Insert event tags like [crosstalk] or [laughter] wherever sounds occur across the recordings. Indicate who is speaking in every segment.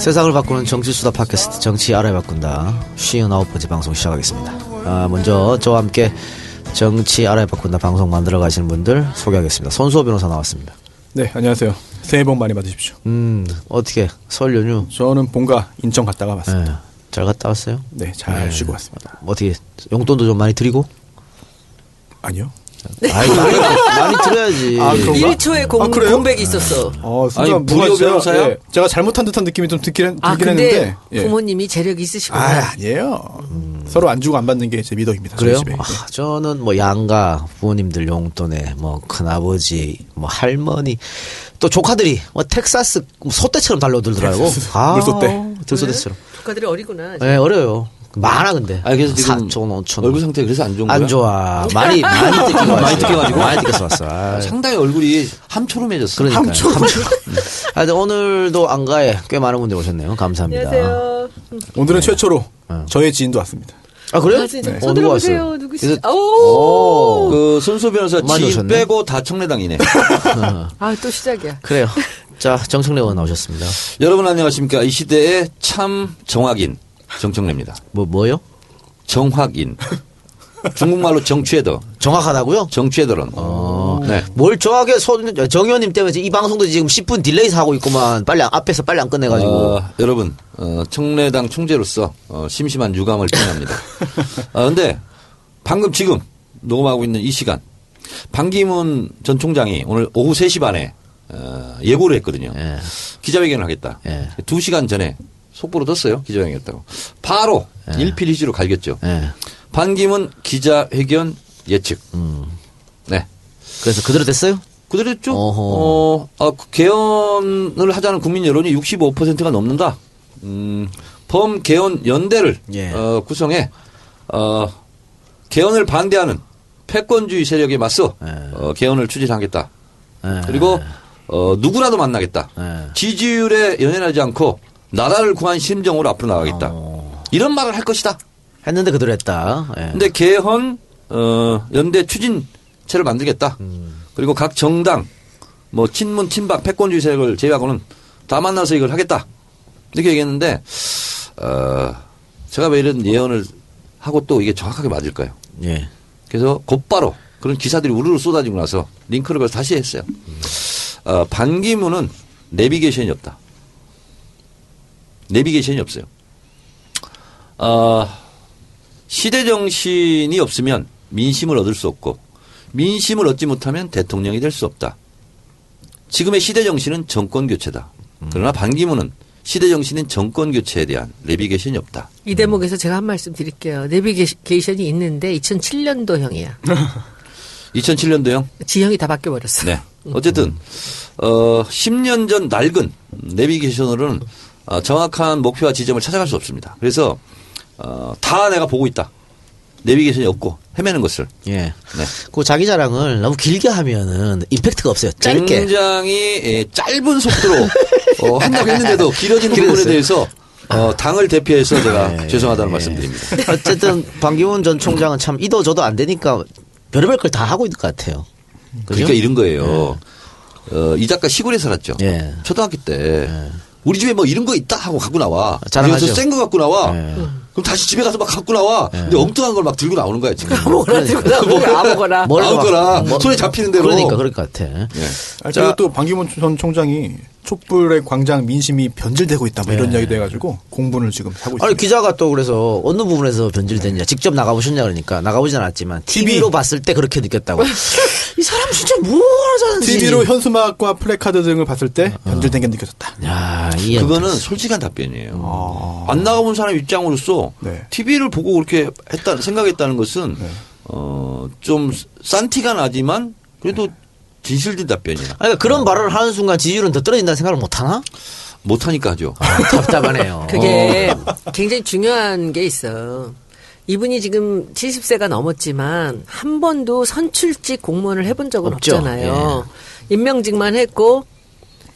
Speaker 1: 세상을 바꾸는 정치수다 팟캐스트 정치 알아야 바꾼다. 59번째 방송 시작하겠습니다. 아, 먼저 저와 함께 정치 알아야 바꾼다 방송 만들어 가시는 분들 소개하겠습니다. 손수호 변호사 나왔습니다.
Speaker 2: 네, 안녕하세요. 새해 복 많이 받으십시오.
Speaker 1: 음, 어떻게 설 연휴
Speaker 2: 저는 본가 인천 갔다가 왔습니다.
Speaker 1: 예, 잘 갔다 왔어요?
Speaker 2: 네, 잘 쉬고 왔습니다.
Speaker 1: 어떻게 용돈도 좀 많이 드리고?
Speaker 2: 아니요.
Speaker 1: 아이, 많이, 많이 드려야지.
Speaker 2: 아, 그런가?
Speaker 3: 1초의 공,
Speaker 2: 아, 그래요?
Speaker 3: 공백이 있었어.
Speaker 2: 어,
Speaker 4: 아니, 무료
Speaker 2: 제가,
Speaker 4: 변호사야?
Speaker 2: 예, 제가 잘못한 듯한 느낌이 좀 들긴,
Speaker 3: 아, 근데
Speaker 2: 했는데. 예.
Speaker 3: 부모님이 재력이 있으시구나.
Speaker 2: 아, 아니에요. 서로 안 주고 안 받는 게 제 미덕입니다.
Speaker 1: 그래요?
Speaker 2: 집에.
Speaker 1: 아, 저는 뭐 양가 부모님들 용돈에 뭐 큰아버지 뭐 할머니 또 조카들이 뭐 텍사스 뭐 소떼처럼 달려들더라고. 아,
Speaker 2: 물소떼.
Speaker 1: 들소떼처럼.
Speaker 3: 조카들이 어리구나.
Speaker 1: 네, 어려요. 많아 근데.
Speaker 4: 아 그래서 지금
Speaker 1: 4천 5천
Speaker 4: 얼굴 상태 그래서 안 좋은 거야?
Speaker 1: 안 좋아. 많이 [laughs] 많이 뜯기고
Speaker 4: 많이 뜯겨 가지고?
Speaker 1: 많이 뜯겨서 왔어. 아,
Speaker 4: 상당히 얼굴이 함초롬해졌어.
Speaker 1: 그러니까 함초. 아, 근데 오늘도 안가에 꽤 많은 분들 오셨네요. 감사합니다.
Speaker 3: 안녕하세요.
Speaker 2: 오늘은 최초로
Speaker 1: 어.
Speaker 2: 저의 지인도 왔습니다.
Speaker 1: 아 그래요?
Speaker 3: 아, 진짜.
Speaker 1: 어,
Speaker 3: 손
Speaker 1: 누가. 왔어요?
Speaker 4: 그래서-
Speaker 3: 오!
Speaker 4: 그 손수 변호사 지인. 빼고 다 청래당이네.
Speaker 3: 아, 또 시작이야.
Speaker 1: 그래요. 자 정청래 의원 나오셨습니다.
Speaker 4: 여러분 안녕하십니까? 이 시대의 참 정확인 정청래입니다.
Speaker 1: 뭐 뭐요?
Speaker 4: 정확인. [laughs] 중국말로 정취해더.
Speaker 1: 정확하다고요?
Speaker 4: 정취해더런. 네.
Speaker 1: 뭘 정확하게 손, 정 의원님 때문에 이 방송도 지금 10분 delay 하고 있구만. 빨리, 안- 앞에서 빨리 안 끝내가지고.
Speaker 4: 어, 여러분, 어, 청래당 총재로서 어, 심심한 유감을 표현합니다. [laughs] 아, 근데 방금 지금 녹음하고 있는 이 시간 반기문 전 총장이 오늘 오후 3시 반에 어, 예고를 했거든요.
Speaker 1: 예.
Speaker 4: 기자회견을 하겠다.
Speaker 1: 예.
Speaker 4: 두 시간 전에 속보로 떴어요. 기자회견 했다고. 바로 일필휘지로 갈겼죠.
Speaker 1: 예.
Speaker 4: 반기문 기자회견 예측.
Speaker 1: 음.
Speaker 4: 네.
Speaker 1: 그래서 그대로 됐어요?
Speaker 4: 그대로 했죠.
Speaker 1: 어허.
Speaker 4: 어, 아, 그 개헌을 하자는 국민 여론이 65%가 넘는다. 음, 범 개헌 연대를
Speaker 1: 예.
Speaker 4: 어, 구성해 어, 개헌을 반대하는 패권주의 세력에 맞서
Speaker 1: 예.
Speaker 4: 어, 개헌을 추진하겠다.
Speaker 1: 예.
Speaker 4: 그리고 어, 누구라도 만나겠다.
Speaker 1: 예.
Speaker 4: 지지율에 연연하지 않고 나라를 구한 심정으로 앞으로 나가겠다.
Speaker 1: 어.
Speaker 4: 이런 말을 할 것이다.
Speaker 1: 했는데 그대로 했다. 예.
Speaker 4: 근데 개헌 어, 연대 추진체를 만들겠다. 그리고 각 정당 뭐 친문 친박 패권주의 세력을 제외하고는 다 만나서 이걸 하겠다. 이렇게 얘기했는데 어, 제가 왜 이런 예언을 하고 또 이게 정확하게 맞을까요?
Speaker 1: 예.
Speaker 4: 그래서 곧바로 그런 기사들이 우르르 쏟아지고 나서 링크를 걸어서 다시 했어요. 어, 반기문은 내비게이션이 없다. 내비게이션이 없어요. 어, 시대 정신이 없으면 민심을 얻을 수 없고 민심을 얻지 못하면 대통령이 될 수 없다. 지금의 시대 정신은 정권 교체다. 그러나 반기문은 시대 정신인 정권 교체에 대한 내비게이션이 없다.
Speaker 3: 이 대목에서 제가 한 말씀 드릴게요. 내비게이션이 있는데 2007년도형이야.
Speaker 4: 2007년도형 [laughs]
Speaker 3: 지형이 다 바뀌어 버렸어.
Speaker 4: 네. 어쨌든 어 10년 전 낡은 내비게이션으로는 어, 정확한 목표와 지점을 찾아갈 수 없습니다. 그래서 어, 다 내가 보고 있다. 내비게이션이 없고 헤매는 것을
Speaker 1: 예.
Speaker 4: 네.
Speaker 1: 그 자기 자랑을 너무 길게 하면은 임팩트가 없어요. 짧게.
Speaker 4: 굉장히 예, 짧은 속도로 어, 한다고 했는데도 길어지는 부분에. 대해서 어, 당을 대표해서 제가
Speaker 1: 네.
Speaker 4: 죄송하다는 말씀드립니다.
Speaker 1: 어쨌든 반기문 전 총장은 참 이도 저도 안 되니까 별의별 걸 다 하고 있는 것 같아요. 그죠?
Speaker 4: 그러니까 이런 거예요. 어, 이 작가 시골에 살았죠.
Speaker 1: 예.
Speaker 4: 초등학교 때 우리 집에 뭐 이런 거 있다 하고 갖고 나와.
Speaker 1: 자랑하죠.
Speaker 4: 그래서 센 거 갖고 나와.
Speaker 1: 예.
Speaker 4: 그럼 다시 집에 가서 막 갖고 나와. 근데 엉뚱한 걸 막 들고 나오는 거야 지금. [laughs]
Speaker 3: 아무거나 들고 나오고 아무거나.
Speaker 1: 뭘 [laughs]
Speaker 4: 아무거나
Speaker 1: 뭐-
Speaker 4: 손에 잡히는 대로.
Speaker 1: 그러니까 그럴 것 같아.
Speaker 4: 예.
Speaker 2: 아,
Speaker 1: 자.
Speaker 2: 그리고 또 반기문 전 총장이 촛불의 광장 민심이 변질되고 있다 뭐 이런
Speaker 1: 네.
Speaker 2: 이야기도 해가지고 공분을 지금 하고 있습니다.
Speaker 1: 아니 기자가 또 그래서 어느 부분에서 변질됐냐 직접 나가보셨냐 그러니까 나가보진 않았지만 TV로 봤을 때 그렇게 느꼈다고 [laughs] 이 사람 진짜 뭘 하자는지
Speaker 2: TV로 현수막과 플래카드 등을 봤을 때 변질된 게 느껴졌다.
Speaker 1: 야이
Speaker 4: 그거는 솔직한 답변이에요. 안 나가본 사람 입장으로서
Speaker 2: 네.
Speaker 4: TV를 보고 그렇게 했다 생각했다는 것은 어좀 싼티가 나지만 그래도 진실된 답변이야.
Speaker 1: 아니, 그러니까 그런 발언을 하는 순간 지지율은 더 떨어진다는 생각을 못 하나?
Speaker 4: 못 하니까 하죠.
Speaker 1: 답답하네요.
Speaker 3: 그게 굉장히 중요한 게 있어. 이분이 지금 70세가 넘었지만 한 번도 선출직 공무원을 해본 적은
Speaker 1: 없죠.
Speaker 3: 없잖아요. 임명직만 했고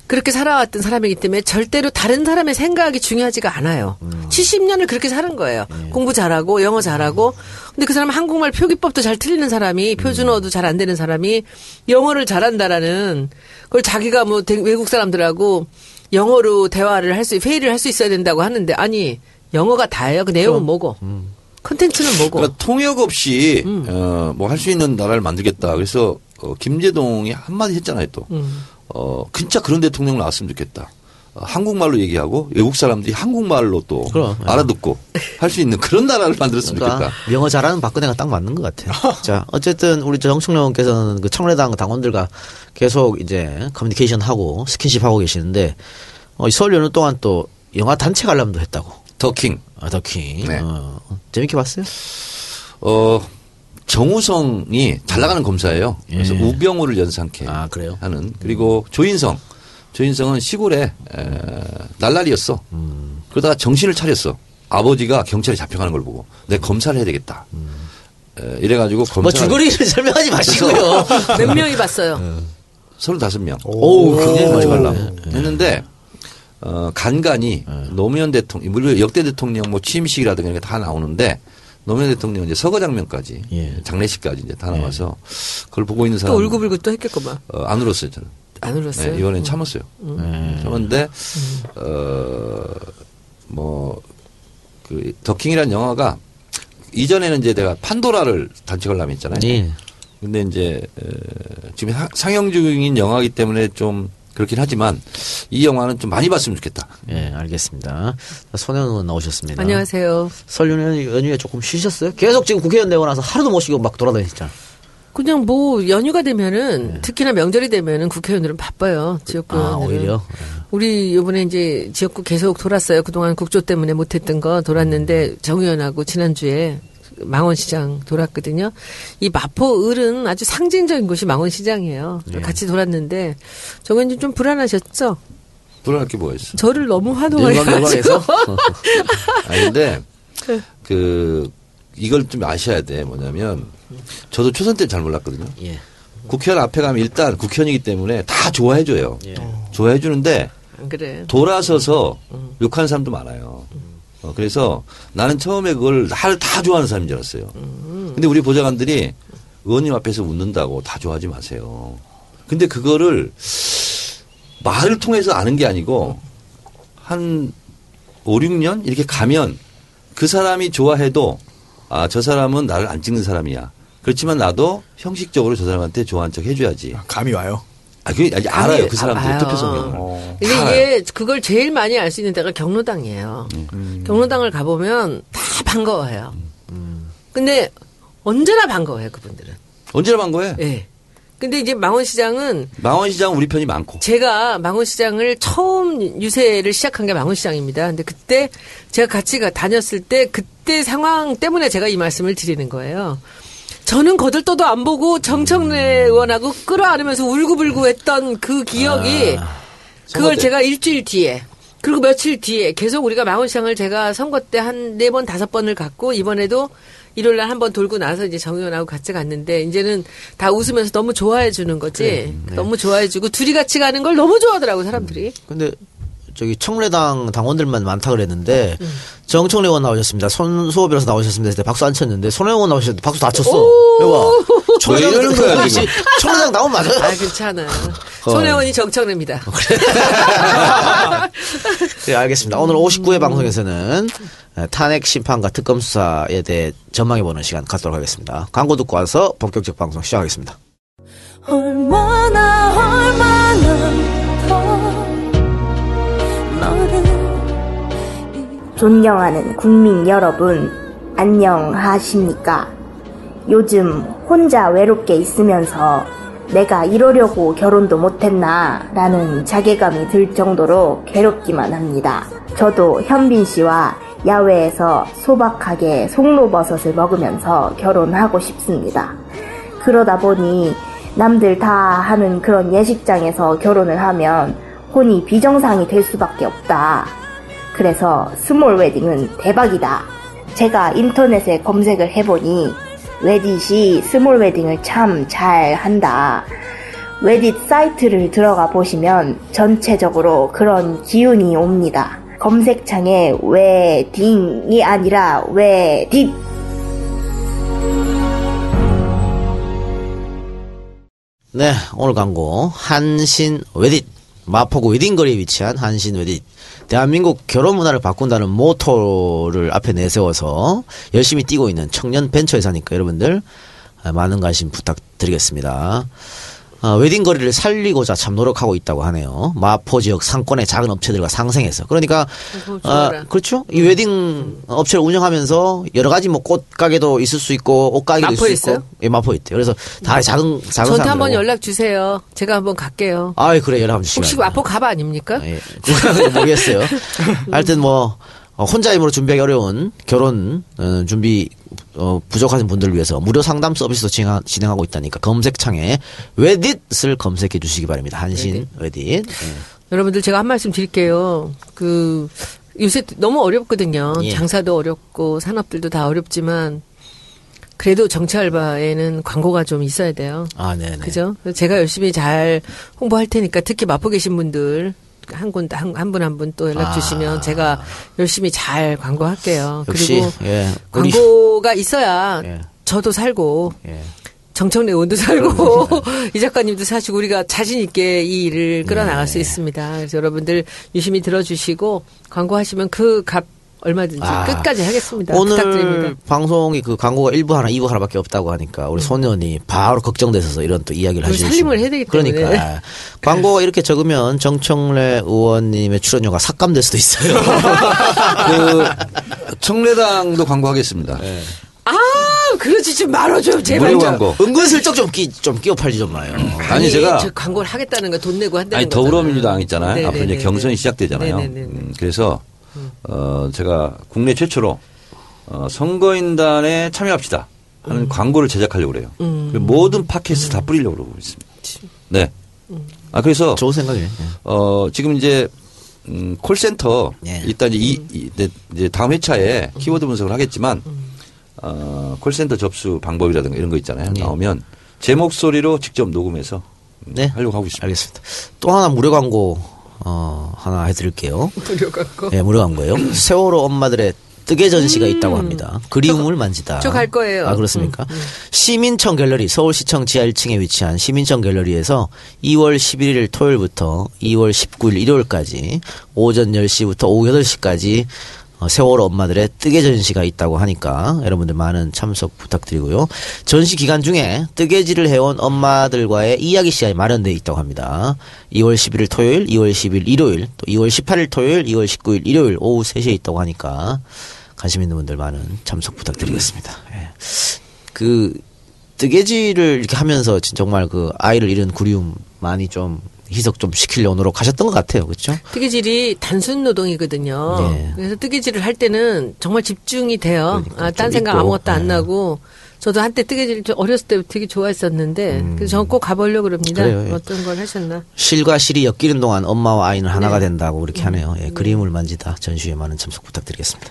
Speaker 3: 그렇게 살아왔던 사람이기 때문에 절대로 다른 사람의 생각이 중요하지가 않아요. 70년을 그렇게 사는 거예요. 공부 잘하고 영어 잘하고 근데 그 사람은 한국말 표기법도 잘 틀리는 사람이 표준어도 잘 안 되는 사람이 영어를 잘한다라는 그걸 자기가 뭐 대- 외국 사람들하고 영어로 대화를 할 수, 회의를 할 수 있어야 된다고 하는데, 아니, 영어가 다예요. 그 내용은 뭐고? 컨텐츠는 뭐고?
Speaker 4: 그러니까 통역 없이
Speaker 3: 음.
Speaker 4: 어 뭐 할 수 있는 나라를 만들겠다. 그래서 어, 김재동이 한마디 했잖아요 또.
Speaker 3: 음.
Speaker 4: 어 진짜 그런 대통령 나왔으면 좋겠다. 어, 한국말로 얘기하고 외국 사람들이 한국말로 또
Speaker 1: 그럼, 예.
Speaker 4: 알아듣고 할 수 있는 그런 나라를 만들었으면
Speaker 1: 그러니까
Speaker 4: 좋겠다.
Speaker 1: 영어 잘하는 박근혜가 딱 맞는 것 같아요. [laughs] 자, 어쨌든 우리 정청래 의원께서는 그 청래당 당원들과 계속 이제 커뮤니케이션 하고 스킨십 하고 계시는데 어, 이설 연휴 동안 또 영화 단체 관람도 했다고.
Speaker 4: 더킹.
Speaker 1: 아, 더킹.
Speaker 4: 네.
Speaker 1: 어, 재밌게 봤어요?
Speaker 4: 어 정우성이 잘 나가는 검사예요. 그래서
Speaker 1: 예.
Speaker 4: 우병우를 연상케
Speaker 1: 아, 그래요?
Speaker 4: 하는 그리고 조인성. 조인성은 시골에 에, 날라리였어.
Speaker 1: 음.
Speaker 4: 그러다가 정신을 차렸어. 아버지가 경찰에 잡혀가는 걸 보고 내 검사를 해야 되겠다. 에, 이래가지고 검사
Speaker 1: 뭐 줄거리를 [laughs] 설명하지 마시고요.
Speaker 3: 몇 명이 봤어요?
Speaker 4: 서른다섯 명.
Speaker 1: 오우,
Speaker 4: 굉장히 많이. 관람. 했는데 어, 간간히 노무현 대통령, 물론 역대 대통령 뭐 취임식이라든가 이런 게 다 나오는데 노무현 대통령 이제 서거 장면까지
Speaker 1: 예.
Speaker 4: 장례식까지 이제 다 나와서 그걸 보고 있는
Speaker 3: 또
Speaker 4: 사람
Speaker 3: 울고불고 또 했겠구만.
Speaker 4: 어, 안 울었어요 저는.
Speaker 3: 안 울었어요?
Speaker 4: 네, 이번엔 참았어요.
Speaker 1: 네.
Speaker 4: 참았는데 어뭐 그 더킹이라는 영화가 이전에는 이제 내가 판도라를 단체 관람했잖아요.
Speaker 1: 예.
Speaker 4: 근데 이제 에, 지금 하- 상영 중인 영화이기 때문에 좀 그렇긴 하지만 이 영화는 좀 많이 봤으면 좋겠다.
Speaker 1: 예, 알겠습니다. 손혜원 의원 나오셨습니다.
Speaker 3: 안녕하세요.
Speaker 1: 설 연휴, 연휴에 조금 쉬셨어요? 계속 지금 국회의원 되고 나서 하루도 못 쉬고 막 돌아다니셨잖아.
Speaker 3: 그냥 뭐 연휴가 되면은
Speaker 1: 네.
Speaker 3: 특히나 명절이 되면은 국회의원들은 바빠요. 지역구
Speaker 1: 아. 오히려?
Speaker 3: 우리 이번에 이제 지역구 계속 돌았어요. 그동안 국조 때문에 못했던 거 돌았는데 정 의원하고 지난주에 망원시장 돌았거든요. 이 마포 을은 아주 상징적인 곳이 망원시장이에요.
Speaker 1: 네.
Speaker 3: 같이 돌았는데 정 의원님 좀 불안하셨죠?
Speaker 4: 불안할 게 뭐가 있어.
Speaker 3: 저를 너무 가지고
Speaker 1: 일광일광해서?
Speaker 4: 아 근데
Speaker 3: 네.
Speaker 4: 그 이걸 좀 아셔야 돼. 뭐냐면 저도 초선 때 잘 몰랐거든요.
Speaker 1: 예.
Speaker 4: 국회의원 앞에 가면 일단 국회의원이기 때문에 다 좋아해 줘요.
Speaker 1: 예.
Speaker 4: 좋아해 주는데
Speaker 3: 안 그래.
Speaker 4: 돌아서서
Speaker 3: 음.
Speaker 4: 욕하는 사람도 많아요. 어, 그래서 나는 처음에 그걸 나를 다 좋아하는 사람인 줄 알았어요.
Speaker 3: 음.
Speaker 4: 근데 우리 보좌관들이 의원님 앞에서 웃는다고 다 좋아하지 마세요. 근데 그거를 말을 통해서 아는 게 아니고 한 5, 6년 이렇게 가면 그 사람이 좋아해도 아, 저 사람은 나를 안 찍는 사람이야. 그렇지만 나도 형식적으로 저 사람한테 좋아한 척 해줘야지.
Speaker 2: 감이 와요.
Speaker 4: 아, 그게 아니, 알아요.
Speaker 3: 아니,
Speaker 4: 그 사람들 성향을.
Speaker 2: 어.
Speaker 3: 근데
Speaker 4: 다 알아요.
Speaker 3: 이게 그걸 제일 많이 알 수 있는 데가 경로당이에요.
Speaker 4: 음.
Speaker 3: 경로당을 가보면 다 반가워해요. 근데 언제나 반가워해요, 그분들은.
Speaker 4: 언제나 간 거예요?
Speaker 3: 예. 근데 이제 망원시장은
Speaker 4: 망원시장 우리 편이 많고.
Speaker 3: 제가 망원시장을 처음 유세를 시작한 게 망원시장입니다. 근데 그때 제가 같이 가- 다녔을 때 그때 상황 때문에 제가 이 말씀을 드리는 거예요. 저는 거들떠도 안 보고 정청래 의원하고 끌어안으면서 울고불고 했던 그 기억이 그걸
Speaker 4: 때.
Speaker 3: 제가 일주일 뒤에 그리고 며칠 뒤에 계속 우리가 망원시장을 제가 선거 때 한 네 번 다섯 번을 갔고 이번에도 일요일 날 한 번 돌고 나서 이제 정 의원하고 같이 갔는데 이제는 다 웃으면서 너무 좋아해 주는 거지. 너무 좋아해 주고 둘이 같이 가는 걸 너무 좋아하더라고 사람들이.
Speaker 1: 근데 저기 청래당 당원들만 많다 그랬는데
Speaker 3: 음.
Speaker 1: 정청래 의원 나오셨습니다. 손수호 변호사 나오셨습니다. 그때 박수 안 쳤는데 손혜 의원 나오셨는데 박수 다 쳤어. 여봐.
Speaker 4: 왜 이러는 거야, 지금? [laughs]
Speaker 1: 청래당 나오면 맞아요.
Speaker 3: 아 괜찮아. 손혜원이 정청래입니다.
Speaker 1: 네, [laughs] 알겠습니다. 오늘 59회 방송에서는 탄핵 심판과 특검 수사에 대해 전망해보는 시간 갖도록 하겠습니다. 광고 듣고 와서 본격적 방송 시작하겠습니다.
Speaker 5: 얼마나 얼마나
Speaker 6: 존경하는 국민 여러분, 안녕하십니까? 요즘 혼자 외롭게 있으면서 내가 이러려고 결혼도 못했나 라는 자괴감이 들 정도로 괴롭기만 합니다. 저도 현빈 씨와 야외에서 소박하게 송로버섯을 먹으면서 결혼하고 싶습니다. 그러다 보니 남들 다 하는 그런 예식장에서 결혼을 하면 혼이 비정상이 될 수밖에 없다. 그래서 스몰 웨딩은 대박이다. 제가 인터넷에 검색을 해보니 웨딧이 스몰 웨딩을 참 잘 한다. 웨딧 사이트를 들어가 보시면 전체적으로 그런 기운이 옵니다. 검색창에 웨딩이 아니라 웨딧
Speaker 1: 네, 오늘 광고 한신 웨딧 마포구 웨딩거리에 위치한 한신 웨딩. 대한민국 결혼 문화를 바꾼다는 모토를 앞에 내세워서 열심히 뛰고 있는 청년 벤처 회사니까 여러분들 아, 많은 관심 부탁드리겠습니다. 아, 웨딩 거리를 살리고자 참 노력하고 있다고 하네요. 마포 지역 상권의 작은 업체들과 상생해서. 그러니까, 아,
Speaker 3: 좋아라.
Speaker 1: 그렇죠. 이 웨딩 업체를 운영하면서 여러 가지 뭐 꽃 가게도 있을 수 있고, 옷 가게도 있을
Speaker 3: 마포에
Speaker 1: 수 있고. 예, 마포에 있대요. 그래서 다 작은, 작은
Speaker 3: 저한테 한번. 연락 주세요. 제가 한번 갈게요.
Speaker 1: 아이, 그래, 연락 주시면.
Speaker 3: 혹시 마포 가봐 아닙니까?
Speaker 1: 예, 모르겠어요. [laughs] 하여튼 뭐 어, 혼자 힘으로 준비하기 어려운 결혼 어, 준비 어, 부족하신 분들을 위해서 무료 상담 서비스도 진행, 진행하 고 있다니까 검색창에 웨딧을 검색해 주시기 바랍니다. 한신 웨딧. 예.
Speaker 3: 여러분들 제가 한 말씀 드릴게요. 그 요새 너무 어렵거든요.
Speaker 1: 예.
Speaker 3: 장사도 어렵고 산업들도 다 어렵지만 그래도 정치 알바에는 광고가 좀 있어야 돼요.
Speaker 1: 아, 네네.
Speaker 3: 그죠? 제가 열심히 잘 홍보할 테니까 특히 마포 계신 분들 한 군, 한, 한분 한 분 또 연락
Speaker 1: 아.
Speaker 3: 주시면 제가 열심히 잘 광고할게요.
Speaker 1: 역시,
Speaker 3: 그리고
Speaker 1: 예.
Speaker 3: 광고가 있어야
Speaker 1: 예.
Speaker 3: 저도 살고
Speaker 1: 예.
Speaker 3: 정청래 의원도 살고 [laughs] 이 작가님도 사시고 우리가 자신 있게 이 일을 끌어나갈
Speaker 1: 네.
Speaker 3: 수 있습니다. 그래서 여러분들 유심히 들어주시고 광고하시면 그 값 얼마든지
Speaker 1: 아,
Speaker 3: 끝까지 하겠습니다.
Speaker 1: 오늘
Speaker 3: 부탁드립니다.
Speaker 1: 방송이 그 광고가 1부 하나, 2부 하나밖에 없다고 하니까 우리 소년이 바로 걱정돼서 이런 또 이야기를 하시죠.
Speaker 3: 살림을 해야 되기 때문에.
Speaker 1: 그러니까 [laughs] 광고가 이렇게 적으면 정청래 의원님의 출연료가 삭감될 수도 있어요. [laughs]
Speaker 4: 그 청래당도 광고하겠습니다.
Speaker 3: 아, 그러지 좀 말아줘 제발. 좀.
Speaker 4: 광고.
Speaker 1: 은근슬쩍 좀, 끼, 좀 끼워 팔지 좀 마요.
Speaker 4: 아니, 제가
Speaker 3: 저 광고를 하겠다는 거 돈 내고 한다는
Speaker 4: 아니
Speaker 3: 거잖아요.
Speaker 4: 더불어민주당 있잖아요.
Speaker 3: 네네네네.
Speaker 4: 앞으로 이제 경선이 시작되잖아요.
Speaker 3: 네네네네.
Speaker 4: 음, 그래서 어 제가 국내 최초로 어 선거인단에 참여합시다 하는
Speaker 3: 음.
Speaker 4: 광고를 제작하려고 그래요. 그리고 모든 팟캐스트 다 뿌리려고 그러고 있습니다. 네. 아 그래서
Speaker 1: 좋은 생각이에요. 예.
Speaker 4: 어 지금 이제 음, 콜센터
Speaker 1: 예.
Speaker 4: 일단 이제, 이, 이, 네, 이제 다음 회차에 키워드 분석을 하겠지만 어, 콜센터 접수 방법이라든가 이런 거 있잖아요.
Speaker 1: 예.
Speaker 4: 나오면 제 목소리로 직접 녹음해서 음,
Speaker 1: 네.
Speaker 4: 하려고 하고 있습니다.
Speaker 1: 알겠습니다. 또 하나 무료 광고, 어, 하나 해드릴게요.
Speaker 3: 무료 광 고.
Speaker 1: 예, 무료 광 고예요. 세월호 엄마들의 뜨개 전시가 있다고 합니다. 그리움을 만지다.
Speaker 3: 음. 저갈 거예요.
Speaker 1: 아, 그렇습니까? 시민청 갤러리, 서울시청 지하 1층에 위치한 시민청 갤러리에서 2월 11일 토요일부터 2월 19일 일요일까지 오전 10시부터 오후 8시까지 어, 세월호 엄마들의 뜨개 전시가 있다고 하니까 여러분들 많은 참석 부탁드리고요. 전시 기간 중에 뜨개질을 해온 엄마들과의 이야기 시간이 마련되어 있다고 합니다. 2월 11일 토요일, 2월 10일 일요일, 또 2월 18일 토요일, 2월 19일 일요일 오후 3시에 있다고 하니까 관심 있는 분들 많은 참석 부탁드리겠습니다. 예. 그 뜨개질을 이렇게 하면서 진- 정말 그 아이를 잃은 그리움 많이 좀 희석 좀 시키려고 노력하셨던 것 같아요. 그렇죠?
Speaker 3: 뜨개질이 단순 노동이거든요.
Speaker 1: 네.
Speaker 3: 그래서 뜨개질을 할 때는 정말 집중이 돼요.
Speaker 1: 그러니까
Speaker 3: 아,
Speaker 1: 딴좀
Speaker 3: 생각
Speaker 1: 있고,
Speaker 3: 아무것도 안
Speaker 1: 네.
Speaker 3: 나고. 저도 한때 뜨개질 좀 어렸을 때 되게 좋아했었는데 그래서 저는 꼭 가보려고 그럽니다.
Speaker 1: 음. 그래요, 예.
Speaker 3: 어떤 걸 하셨나.
Speaker 1: 실과 실이 엮이는 동안 엄마와 아이는 하나가
Speaker 3: 네.
Speaker 1: 된다고 그렇게 하네요. 예, 그림을 만지다 전시회 많은 참석 부탁드리겠습니다.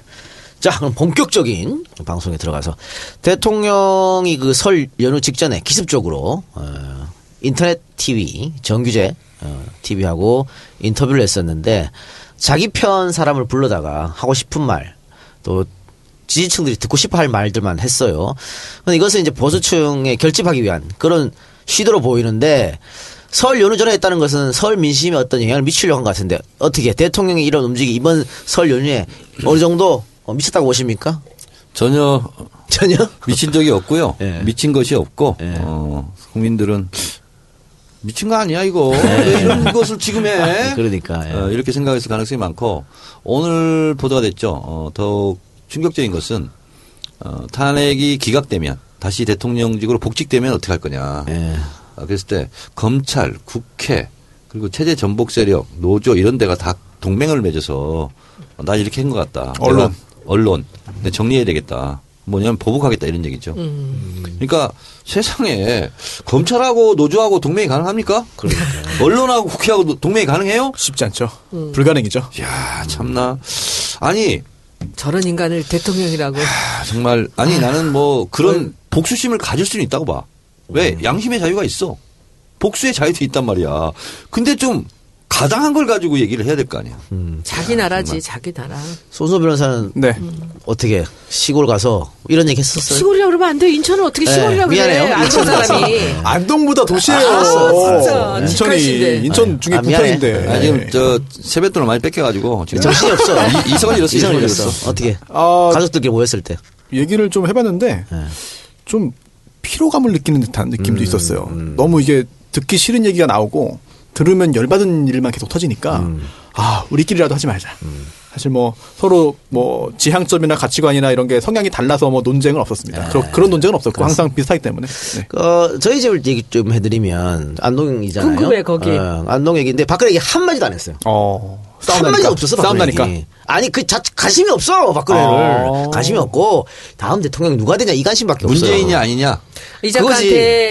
Speaker 1: 자, 그럼 본격적인 방송에 들어가서 대통령이 그 설 연휴 직전에 기습적으로 어, 인터넷 TV 정규제 어, TV하고 인터뷰를 했었는데 자기 편 사람을 불러다가 하고 싶은 말 또 지지층들이 듣고 싶어 할 말들만 했어요. 근데 이것은 이제 보수층에 결집하기 위한 그런 시도로 보이는데 설 연휴 전에 했다는 것은 설 민심에 어떤 영향을 미치려고 한 것 같은데 어떻게 대통령의 이런 움직이 이번 설 연휴에 어느 정도 어, 미쳤다고 보십니까?
Speaker 4: 전혀
Speaker 1: 전혀?
Speaker 4: 미친 적이 없고요.
Speaker 1: 예.
Speaker 4: 미친 것이 없고
Speaker 1: 예.
Speaker 4: 어, 국민들은 미친 거 아니야 이거 왜 이런 것을 지금 해?
Speaker 1: 네. 그러니까, 예.
Speaker 4: 어, 이렇게 생각했을 가능성이 많고 오늘 보도가 됐죠. 어, 더욱 충격적인 것은 어, 탄핵이 기각되면 다시 대통령직으로 복직되면 어떻게 할 거냐.
Speaker 1: 예.
Speaker 4: 아, 그랬을 때 검찰, 국회 그리고 체제 전복 세력, 노조 이런 데가 다 동맹을 맺어서 나 이렇게 한 것 같다.
Speaker 2: 언론.
Speaker 4: 언론. 근데 정리해야 되겠다. 뭐냐면 보복하겠다 이런 얘기죠. 그러니까 세상에 검찰하고 노조하고 동맹이 가능합니까? 언론하고 국회하고 노- 동맹이 가능해요?
Speaker 2: 쉽지 않죠.
Speaker 3: 음.
Speaker 2: 불가능이죠.
Speaker 4: 야 참나. 아니
Speaker 3: 저런 인간을 대통령이라고.
Speaker 4: 아, 정말 아니 나는 뭐 그런 복수심을 가질 수는 있다고 봐. 왜 양심의 자유가 있어. 복수의 자유도 있단 말이야. 근데 좀 가당한 걸 가지고 얘기를 해야 될 거 아니에요.
Speaker 3: 자기 나라지, 자기 나라.
Speaker 1: 손소 변호사는
Speaker 2: 네.
Speaker 1: 어떻게 시골 가서 이런 얘기 했었어요?
Speaker 3: 시골이라고 그러면 안 돼. 인천은 어떻게
Speaker 1: 네,
Speaker 3: 시골이라고 그래.
Speaker 1: 미안해요.
Speaker 3: 안천
Speaker 1: 인천 가서.
Speaker 3: 사람이.
Speaker 2: 안동보다 도시예요.
Speaker 3: 아, 진짜.
Speaker 2: 인천이. 인천 중에
Speaker 1: 아, 미안해.
Speaker 2: 부평인데.
Speaker 4: 아, 지금 저 세뱃돈을 많이 뺏겨 가지고 지금
Speaker 1: 정신이 없어.
Speaker 4: 이- 이성을 잃었어.
Speaker 1: 이성을 잃었어. 어떻게?
Speaker 2: 아,
Speaker 1: 가족들끼리 모였을 때.
Speaker 2: 얘기를 좀 해봤는데
Speaker 1: 네.
Speaker 2: 좀 피로감을 느끼는 듯한 느낌도
Speaker 1: 음,
Speaker 2: 있었어요. 너무 이게 듣기 싫은 얘기가 나오고 들으면 열받은 일만 계속 터지니까
Speaker 1: 음.
Speaker 2: 아 우리끼리라도 하지 말자. 사실 뭐 서로 뭐 지향점이나 가치관이나 이런 게 성향이 달라서 뭐 논쟁은 없었습니다. 그런 그런 논쟁은 없었고 항상 비슷하기 때문에. 네.
Speaker 1: 어, 저희 집을 얘기 좀 해드리면 안동이잖아요.
Speaker 3: 궁금해, 거기.
Speaker 1: 어, 안동 얘기인데 박근혜 얘기 한 마디도 안 했어요.
Speaker 2: 어.
Speaker 1: 한 마디도 없었어. 박근혜
Speaker 2: 싸움 나니까.
Speaker 1: 얘기. 아니 그 자, 가심이 없어 박근혜를
Speaker 2: 어.
Speaker 1: 가심이 없고 다음 대통령 누가 되냐 이 관심밖에 없어요.
Speaker 4: 문재인이 아니냐.
Speaker 3: 이. 작가한테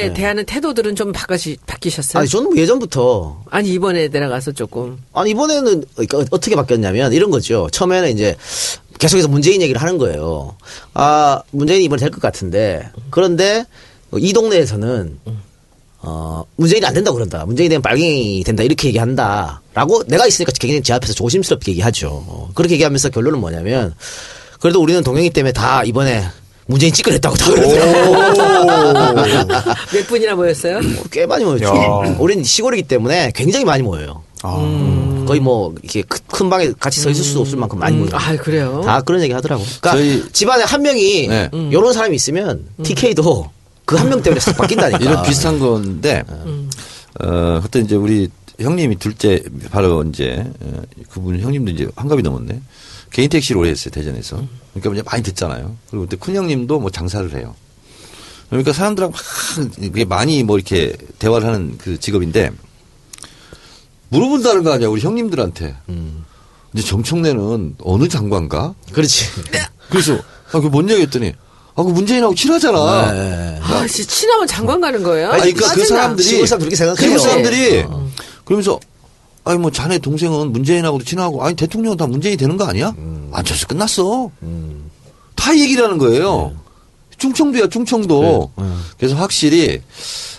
Speaker 1: 네.
Speaker 3: 대하는 태도들은 좀 바뀌시, 바뀌셨어요?
Speaker 1: 아니 저는 뭐 예전부터
Speaker 3: 아니, 이번에 내려가서 조금.
Speaker 1: 아니 이번에는 그러니까 어떻게 바뀌었냐면 이런 거죠. 처음에는 이제 계속해서 문재인 얘기를 하는 거예요. 아 문재인이 이번에 될 것 같은데 그런데 이 동네에서는 어 문재인이 안 된다고 그런다. 문재인이 되면 빨갱이 된다 이렇게 얘기한다 라고 내가 있으니까 굉장히 제 앞에서 조심스럽게 얘기하죠. 어, 그렇게 얘기하면서 결론은 뭐냐면 그래도 우리는 동영이 때문에 다 이번에 문재인 찌끄냈다고 다 그러더라고요.
Speaker 3: 몇 분이나 모였어요?
Speaker 1: 꽤 많이 모였죠.
Speaker 2: 야.
Speaker 1: 우리는 시골이기 때문에 굉장히 많이 모여요.
Speaker 2: 아.
Speaker 1: 거의 뭐 이렇게 큰- 큰 방에 같이 서 있을 수도 없을 만큼 많이 모여요.
Speaker 3: 아, 그래요?
Speaker 1: 다 그런 얘기 하더라고. 그러니까
Speaker 4: 저희-
Speaker 1: 집안에 한 명이
Speaker 4: 네.
Speaker 1: 이런 사람이 있으면 TK도 그 한 명 때문에 싹 바뀐다니까.
Speaker 4: 이런 비슷한 건데, 어, 그때 이제 우리 형님이 둘째, 바로 이제, 어, 그분 형님도 이제 환갑이 넘었네. 개인 택시를 오래 했어요, 대전에서. 그러니까 이제 많이 듣잖아요. 그리고 그때 큰 형님도 뭐 장사를 해요. 그러니까 사람들하고 막, 그게 많이 뭐 이렇게 대화를 하는 그 직업인데, 물어본다는 거 아니야, 우리 형님들한테. 이제 정청래는 어느 장관가?
Speaker 1: 그렇지.
Speaker 4: 그래서, 아, 그 뭔 얘기 했더니, 아, 그 문재인하고 친하잖아.
Speaker 1: 네.
Speaker 3: 아, 진짜 친하면 장관 가는 거예요?
Speaker 4: 아니, 그러니까 그
Speaker 3: 짜증나.
Speaker 4: 사람들이
Speaker 1: 시골 사람 그렇게 생각해요.
Speaker 4: 시골 사람들이 그러면서 아니 뭐 자네 동생은 문재인하고도 친하고 아니 대통령은 다 문재인이 되는 거 아니야? 안철수 끝났어. 다 얘기를 하는 거예요. 충청도야 충청도. 그래서 확실히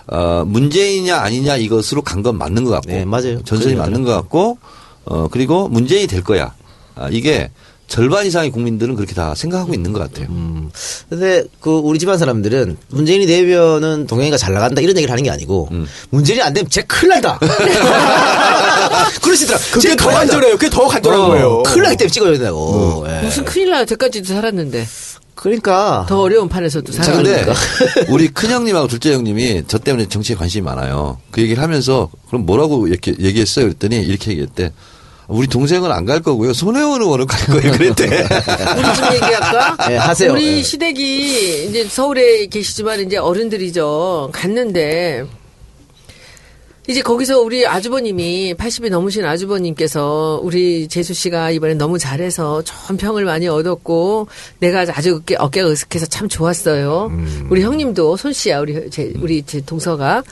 Speaker 4: 어, 문재인이냐 아니냐 이것으로 간 건 맞는 것 같고
Speaker 1: 네, 맞아요.
Speaker 4: 전선이. 맞는 것 같고 어 그리고 문재인이 될 거야. 아, 이게 절반 이상의 국민들은 그렇게 다 생각하고 있는 것 같아요.
Speaker 1: 음. 근데 그 우리 집안 사람들은 문재인이 되면은 동영이가 잘 나간다 이런 얘기를 하는 게 아니고
Speaker 4: 음.
Speaker 1: 문재인이 안 되면 쟤 큰일 난다. [laughs] [laughs] 그러시더라.
Speaker 2: 그게 더 간절해요. 그게 더 간절한 거예요.
Speaker 1: 큰일 나기 때문에 찍어야 된다고. 예.
Speaker 3: 무슨 큰일 나요. 저까지도 살았는데.
Speaker 1: 그러니까
Speaker 3: 더 어려운 판에서도.
Speaker 4: 근데 [laughs] 우리 큰 형님하고 둘째 형님이 저 때문에 정치에 관심이 많아요. 그 얘기를 하면서 그럼 뭐라고 이렇게 얘기했어요? 그랬더니 이렇게 얘기했대. 우리 동생은 안 갈 거고요. 손혜원 의원은 갈 거예요. 그랬대. [laughs]
Speaker 3: 우리 좀 얘기할까?
Speaker 1: 네, 하세요.
Speaker 3: 우리
Speaker 1: 네.
Speaker 3: 시댁이 이제 서울에 계시지만 이제 어른들이죠. 갔는데 이제 거기서 우리 아주버님이 80이 넘으신 아주버님께서 우리 재수 씨가 이번에 너무 잘해서 좋은 평을 많이 얻었고 내가 아주 어깨, 어깨가 으슥해서 참 좋았어요. 우리 형님도 손 씨야 우리 제 우리 제 동서가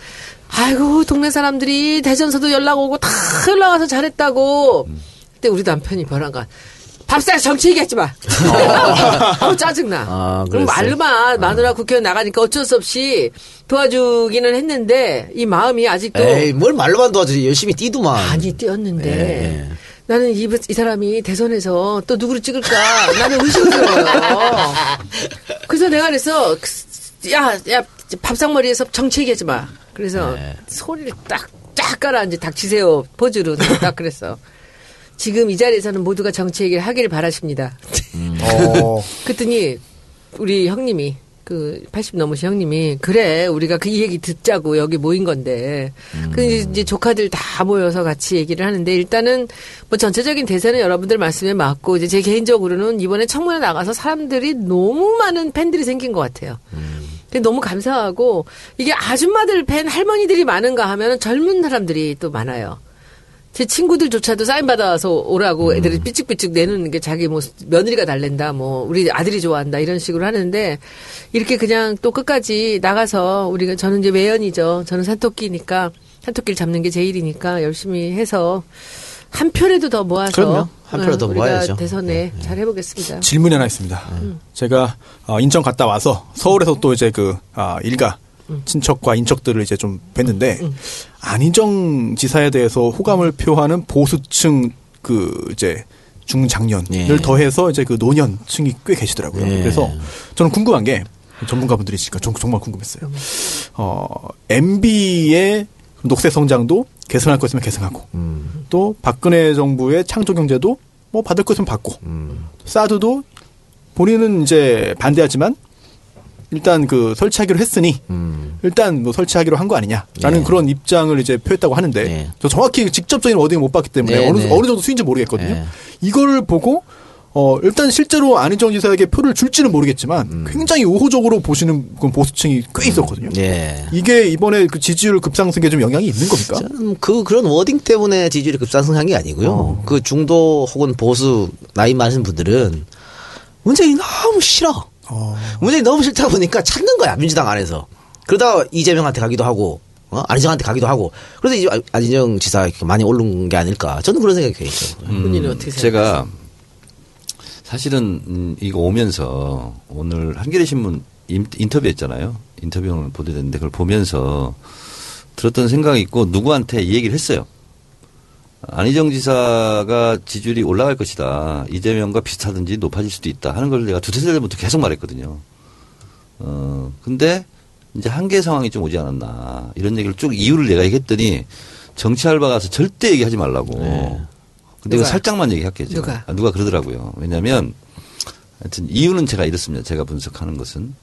Speaker 3: 아이고 동네 사람들이 대전서도 연락 오고 다 연락 와서 잘했다고. 그때 우리 남편이 변한가. 밥상 정치 얘기하지 마. 어, 짜증나.
Speaker 1: 아,
Speaker 3: 그럼? 말로만 마누라 국회의원 나가니까 어쩔 수 없이 도와주기는 했는데 이 마음이 아직도
Speaker 1: 에이 뭘 말로만 도와주지 열심히 뛰더만.
Speaker 3: 많이 뛰었는데
Speaker 1: 예.
Speaker 3: 나는 이, 이 사람이 대선에서 또 누구를 찍을까 나는 의심이 들어요. 그래서 내가 그래서 야, 야, 밥상머리에서 정치 얘기하지 마. 그래서
Speaker 1: 네.
Speaker 3: 소리를 딱, 딱 깔아앉지 닥치세요. 포즈로 딱 그랬어. 지금 이 자리에서는 모두가 정치 얘기를 하기를 바라십니다.
Speaker 2: 어. [laughs]
Speaker 3: 그랬더니 우리 형님이 그 80 넘으신 형님이 그래 우리가 그 얘기 듣자고 여기 모인 건데 그 이제 조카들 다 모여서 같이 얘기를 하는데 일단은 뭐 전체적인 대세는 여러분들 말씀에 맞고 이제 제 개인적으로는 이번에 청문회 나가서 사람들이 너무 많은 팬들이 생긴 것 같아요. 근데 너무 감사하고 이게 아줌마들 팬 할머니들이 많은가 하면 젊은 사람들이 또 많아요. 제 친구들조차도 사인 받아서 오라고 애들이 삐찍삐찍 내놓는 게 자기 뭐 며느리가 달랜다 뭐 우리 아들이 좋아한다 이런 식으로 하는데 이렇게 그냥 또 끝까지 나가서 우리가 저는 이제 매연이죠 저는 산토끼니까 산토끼를 잡는 게 제 일이니까 열심히 해서 한 표라도 더 모아서
Speaker 1: 그럼요. 한 표라도
Speaker 3: 어, 우리가
Speaker 1: 모아야죠.
Speaker 3: 대선에 잘 해보겠습니다.
Speaker 2: 질문이 하나 있습니다. 제가 어, 인천 갔다 와서 서울에서 또 이제 그 아, 일가 친척과 인척들을 이제 좀 뵀는데 안희정 지사에 대해서 호감을 표하는 보수층 그 이제 중장년을
Speaker 1: 예.
Speaker 2: 더해서 이제 그 노년층이 꽤 계시더라고요.
Speaker 1: 예.
Speaker 2: 그래서 저는 궁금한 게 전문가분들이시니까 정- 정말 궁금했어요. 어, MB의 녹색 성장도 개선할 거 있으면 개선하고 또 박근혜 정부의 창조 경제도 뭐 받을 거 있으면 받고 사드도 본인은 이제 반대하지만 일단 그 설치하기로 했으니 일단 뭐 설치하기로 한 거 아니냐라는
Speaker 1: 네.
Speaker 2: 그런 입장을 이제 표했다고 하는데
Speaker 1: 네.
Speaker 2: 저 정확히 직접적인 워딩을 못 봤기 때문에
Speaker 1: 네,
Speaker 2: 어느
Speaker 1: 네.
Speaker 2: 어느 정도 수인지 모르겠거든요.
Speaker 1: 네.
Speaker 2: 이거를 보고 어 일단 실제로 안희정 지사에게 표를 줄지는 모르겠지만
Speaker 1: 음.
Speaker 2: 굉장히 우호적으로 보시는 보수층이 꽤 있었거든요.
Speaker 1: 예.
Speaker 2: 이게 이번에 그 지지율 급상승에 좀 영향이 있는 겁니까?
Speaker 1: 저는 그 그런 워딩 때문에 지지율이 급상승한 게 아니고요. 그 중도 혹은 보수 나이 많으신 분들은 문재인이 너무 싫어.
Speaker 2: 어.
Speaker 1: 문재인이 너무 싫다 보니까 찾는 거야 민주당 안에서. 그러다가 이재명한테 가기도 하고 어? 안희정한테 가기도 하고 그래서 이제 안희정 지사 이렇게 많이 오른 게 아닐까 저는 그런 생각이 있죠.
Speaker 3: 본인은 어떻게 생각하세요?
Speaker 4: 제가 사실은 음, 이거 오면서 오늘 한겨레 신문 인- 인터뷰했잖아요. 인터뷰를 보도됐는데 그걸 보면서 들었던 생각이 있고 누구한테 이 얘기를 했어요. 안희정 지사가 지지율이 올라갈 것이다. 이재명과 비슷하든지 높아질 수도 있다. 하는 걸 내가 두세 달 전부터 계속 말했거든요. 어, 근데 이제 한계 상황이 좀 오지 않았나. 이런 얘기를 쭉 이유를 내가 얘기했더니 정치 알바 가서 절대 얘기하지 말라고. 근데 이거? 살짝만 얘기할게요. 제가.
Speaker 3: 누가?
Speaker 4: 아, 누가 그러더라고요. 왜냐면 하여튼 이유는 제가 이렇습니다. 제가 분석하는 것은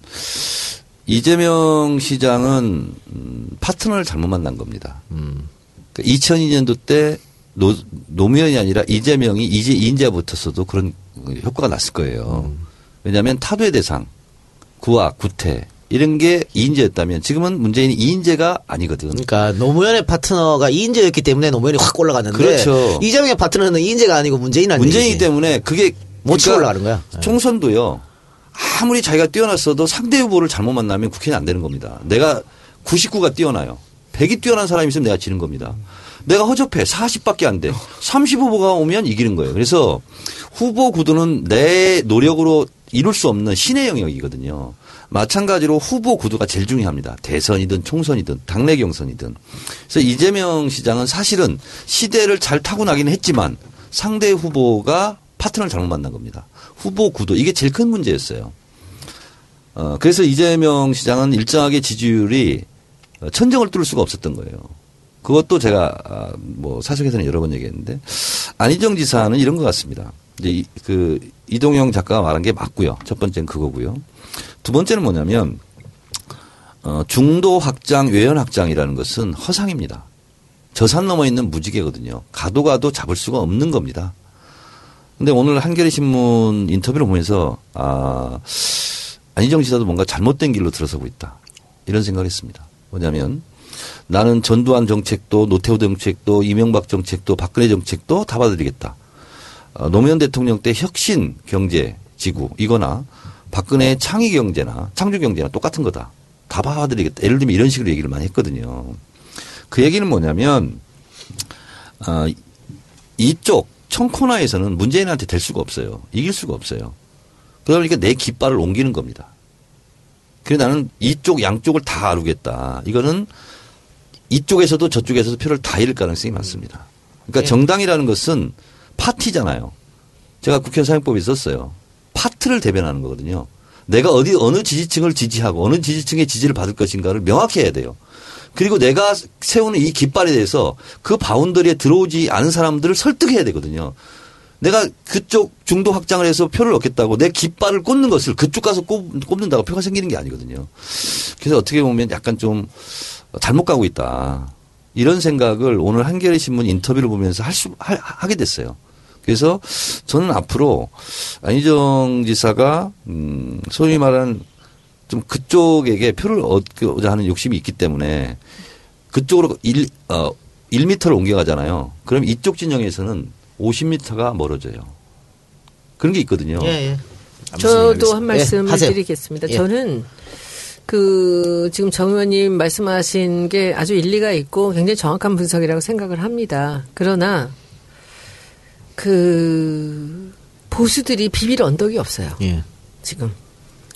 Speaker 4: 이재명 시장은 음, 파트너를 잘못 만난 겁니다. 그러니까 2002년도 때 노, 노무현이 아니라 이재명이 이제 이인재가 붙었어도 그런 효과가 났을 거예요. 왜냐하면 타도의 대상, 구화, 구태 이런 게 이인재였다면 지금은 문재인이 이인재가 아니거든.
Speaker 1: 그러니까 노무현의 파트너가 이인재였기 때문에 노무현이 확 올라갔는데
Speaker 4: 그렇죠.
Speaker 1: 이재명의 파트너는 이인재가 아니고 문재인이라는
Speaker 4: 문재인이기
Speaker 1: 얘기지.
Speaker 4: 때문에 그게
Speaker 1: 못 치고
Speaker 4: 그러니까
Speaker 1: 올라가는 거야. 네.
Speaker 4: 총선도요. 아무리 자기가 뛰어났어도 상대 후보를 잘못 만나면 국회는 안 되는 겁니다. 내가 99가 뛰어나요. 100이 뛰어난 사람이 있으면 내가 지는 겁니다. 내가 허접해. 40밖에 안 돼. 30 후보가 오면 이기는 거예요. 그래서 후보 구도는 내 노력으로 이룰 수 없는 신의 영역이거든요. 마찬가지로 후보 구도가 제일 중요합니다. 대선이든 총선이든 당내 경선이든. 그래서 이재명 시장은 사실은 시대를 잘 타고나기는 했지만 상대 후보가 파트너를 잘못 만난 겁니다. 후보 구도 이게 제일 큰 문제였어요. 어, 그래서 이재명 시장은 일정하게 지지율이 천정을 뚫을 수가 없었던 거예요. 그것도 제가 아, 뭐 사석에서는 여러 번 얘기했는데 안희정 지사는 이런 것 같습니다. 이제 이- 그 이동영 작가가 말한 게 맞고요. 첫 번째는 그거고요. 두 번째는 뭐냐면 어, 중도 확장, 외연 확장이라는 것은 허상입니다. 저산 넘어 있는 무지개거든요. 가도 가도 잡을 수가 없는 겁니다. 근데 오늘 한겨레 신문 인터뷰를 보면서 아 안희정 지사도 뭔가 잘못된 길로 들어서고 있다. 이런 생각을 했습니다. 뭐냐면 나는 전두환 정책도 노태우 정책도 이명박 정책도 박근혜 정책도 다 받아들이겠다. 어, 노무현 대통령 때 혁신 경제 지구 이거나 박근혜의 창의 경제나 창조 경제나 똑같은 거다. 다 받아들이겠다. 예를 들면 이런 식으로 얘기를 많이 했거든요. 그 얘기는 뭐냐면 어, 이쪽 청코나에서는 문재인한테 될 수가 없어요. 이길 수가 없어요. 그러다 보니까 내 깃발을 옮기는 겁니다. 그래서 나는 이쪽 양쪽을 다 아루겠다. 이거는 이쪽에서도 저쪽에서도 표를 다 잃을 가능성이 많습니다. 그러니까 정당이라는 것은 파티잖아요. 제가 국회 사용법에 있었어요. 파트를 대변하는 거거든요. 내가 어디 어느 지지층을 지지하고 어느 지지층의 지지를 받을 것인가를 명확히 해야 돼요. 그리고 내가 세우는 이 깃발에 대해서 그 바운더리에 들어오지 않은 사람들을 설득해야 되거든요. 내가 그쪽 중도 확장을 해서 표를 얻겠다고 내 깃발을 꽂는 것을 그쪽 가서 꼽, 꼽는다고 표가 생기는 게 아니거든요. 그래서 어떻게 보면 약간 좀 잘못 가고 있다. 이런 생각을 오늘 한겨레 신문 인터뷰를 보면서 할 수, 하, 하게 됐어요. 그래서 저는 앞으로 안희정 지사가 음 소위 말하는 좀 그쪽에게 표를 얻고자 하는 욕심이 있기 때문에 그쪽으로 1, 어, 1미터를 옮겨가잖아요. 그럼 이쪽 진영에서는 50미터가 멀어져요. 그런 게 있거든요.
Speaker 1: 예, 예.
Speaker 3: 저도 한
Speaker 1: 예,
Speaker 3: 말씀을
Speaker 1: 하세요.
Speaker 3: 드리겠습니다.
Speaker 1: 예.
Speaker 3: 저는 그 지금 정 의원님 말씀하신 게 아주 일리가 있고 굉장히 정확한 분석이라고 생각을 합니다. 그러나 그 보수들이 비빌 언덕이 없어요.
Speaker 1: 예.
Speaker 3: 지금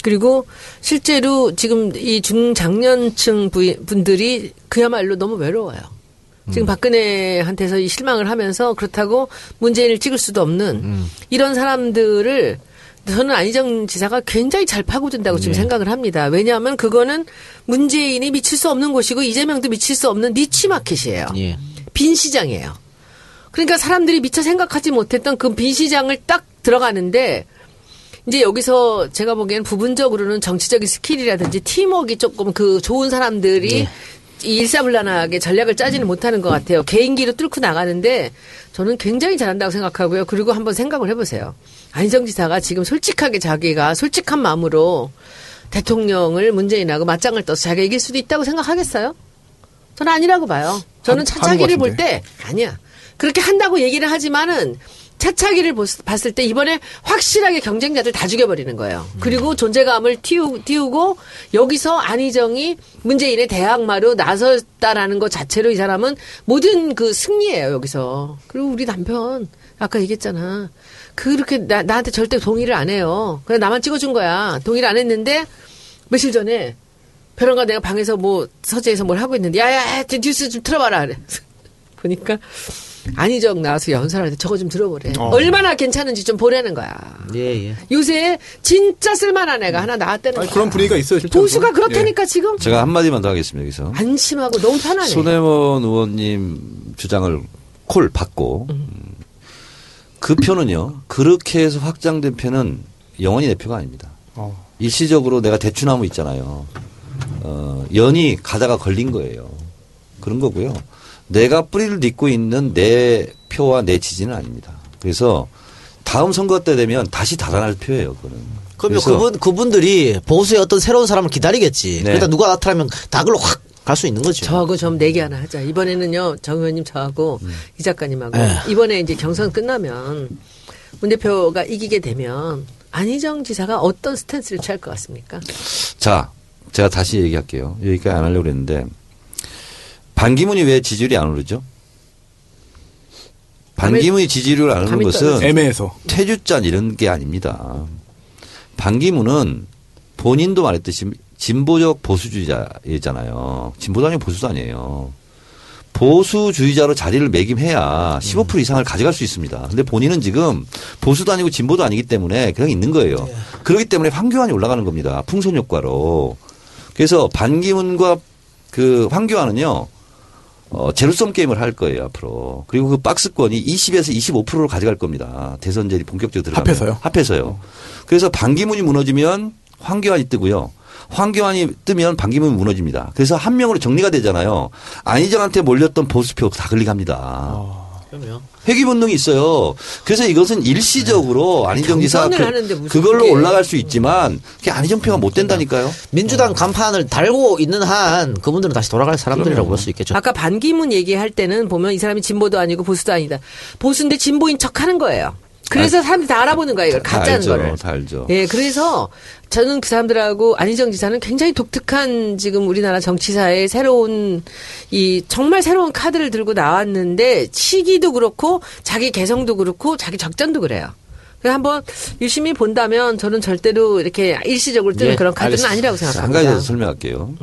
Speaker 3: 그리고 실제로 지금 이 중장년층 분들이 그야말로 너무 외로워요. 지금 박근혜한테서 이 실망을 하면서 그렇다고 문재인을 찍을 수도 없는 이런 사람들을 저는 안희정 지사가 굉장히 잘 파고든다고 지금 생각을 합니다. 왜냐하면 그거는 문재인이 미칠 수 없는 곳이고 이재명도 미칠 수 없는 niche market이에요.
Speaker 1: 예.
Speaker 3: 빈 시장이에요. 그러니까 사람들이 미처 생각하지 못했던 그 빈 시장을 딱 들어가는데 이제 여기서 제가 보기에는 부분적으로는 정치적인 스킬이라든지 팀워크가 조금 그 좋은 사람들이 이 일사불란하게 전략을 짜지는 못하는 것 같아요. 개인기로 뚫고 나가는데 저는 굉장히 잘한다고 생각하고요. 그리고 한번 생각을 해보세요. 안희정 지사가 지금 솔직하게 자기가 솔직한 마음으로 대통령을 문재인하고 맞짱을 떠서 자기가 이길 수도 있다고 생각하겠어요? 저는 아니라고 봐요. 저는
Speaker 2: 하-
Speaker 3: 차차기를 볼 때 아니야. 그렇게 한다고 얘기를 하지만은 차차기를 봤을 때 이번에 확실하게 경쟁자들 다 죽여버리는 거예요. 그리고 존재감을 띄우, 띄우고 여기서 안희정이 문재인의 대항마로 나섰다라는 것 자체로 이 사람은 모든 그 승리예요 여기서. 그리고 우리 남편 아까 얘기했잖아. 그렇게 나, 나한테 절대 동의를 안 해요. 그냥 나만 찍어준 거야. 동의를 안 했는데 며칠 전에 벼랑가 내가 방에서 뭐 서재에서 뭘 하고 있는데 야야 뉴스 좀 틀어봐라 [laughs] 그래. 보니까 안희정 나와서 연설할 때 저거 좀 들어보래.
Speaker 2: 어.
Speaker 3: 얼마나 괜찮은지 좀 보라는 거야.
Speaker 1: 예, 예.
Speaker 3: 요새 진짜 쓸만한 애가 하나 나왔다는
Speaker 2: 아니,
Speaker 3: 거야.
Speaker 2: 그런 분위기가 있어요, 실제로.
Speaker 3: 보수가 그렇다니까 지금
Speaker 4: 제가 한마디만 더 하겠습니다, 여기서.
Speaker 3: 안심하고 너무 편하네.
Speaker 4: 손혜원 의원님 주장을 콜 받고 음. 그 표는요 그렇게 해서 확장된 표는 영원히 내 표가 아닙니다.
Speaker 2: 어.
Speaker 4: 일시적으로 내가 대추나무 있잖아요. 어, 연이 가다가 걸린 거예요. 그런 거고요. 내가 뿌리를 딛고 있는 내 표와 내 지지는 아닙니다. 그래서 다음 선거 때 되면 다시 달아날 표예요. 그거는.
Speaker 1: 그러면 그분 그분들이 보수의 어떤 새로운 사람을 기다리겠지.
Speaker 4: 네.
Speaker 1: 그러다 누가 나타나면 다 글로 확 갈 수 있는 거죠.
Speaker 3: 저하고 좀 내기 하나 하자. 이번에는요, 정 의원님 저하고
Speaker 4: 음.
Speaker 3: 이 작가님하고
Speaker 1: 에.
Speaker 3: 이번에 이제 경선 끝나면 문 대표가 이기게 되면 안희정 지사가 어떤 스탠스를 취할 것 같습니까?
Speaker 4: 자, 제가 다시 얘기할게요. 여기까지 안 하려고 그랬는데 반기문이 왜 지지율이 안 오르죠? 반기문이 지지율을 안 오르는
Speaker 3: 감이
Speaker 4: 것은.
Speaker 2: 애매해서.
Speaker 4: 퇴주잔 이런 게 아닙니다. 반기문은 본인도 말했듯이 진보적 보수주의자이잖아요. 진보도 아니고 보수도 아니에요. 보수주의자로 자리를 매김해야 15% 이상을 가져갈 수 있습니다. 근데 본인은 지금 보수도 아니고 진보도 아니기 때문에 그냥 있는 거예요. 그렇기 때문에 황교안이 올라가는 겁니다. 풍선 효과로. 그래서 반기문과 그 황교안은요. 어, 제로섬 게임을 할 거예요, 앞으로. 그리고 그 박스권이 20에서 25%로 가져갈 겁니다. 대선제이 본격적으로 들어가면.
Speaker 2: 합해서요?
Speaker 4: 합해서요. 그래서 반기문이 무너지면 황교안이 뜨고요. 황교안이 뜨면 반기문이 무너집니다. 그래서 한 명으로 정리가 되잖아요. 안희정한테 몰렸던 보수표 다 걸리갑니다.
Speaker 1: 그럼요.
Speaker 4: 회귀 본능이 있어요. 그래서 이것은 일시적으로 안희정 지사 그, 그걸로 올라갈 수 있지만 그게 안희정 표가 못 된다니까요.
Speaker 1: 민주당 간판을 달고 있는 한 그분들은 다시 돌아갈 사람들이라고 볼 수 있겠죠.
Speaker 3: 아까 반기문 얘기할 때는 보면 이 사람이 진보도 아니고 보수도 아니다. 보수인데 진보인 척 하는 거예요. 그래서 사람들이 다 알아보는 거예요. 이걸
Speaker 4: 다
Speaker 3: 가짜는
Speaker 4: 알죠.
Speaker 3: 거를.
Speaker 4: 다 알죠.
Speaker 3: 예, 그래서 저는 그 사람들하고 안희정 지사는 굉장히 독특한 지금 우리나라 정치사의 새로운 이 정말 새로운 카드를 들고 나왔는데 시기도 그렇고 자기 개성도 그렇고 자기 적전도 그래요. 그래서 한번 유심히 본다면 저는 절대로 이렇게 일시적으로 뜨는
Speaker 1: 예,
Speaker 3: 그런 카드는
Speaker 1: 알겠습니다.
Speaker 3: 아니라고
Speaker 4: 한 가지 더
Speaker 3: 생각합니다.
Speaker 4: 설명할게요.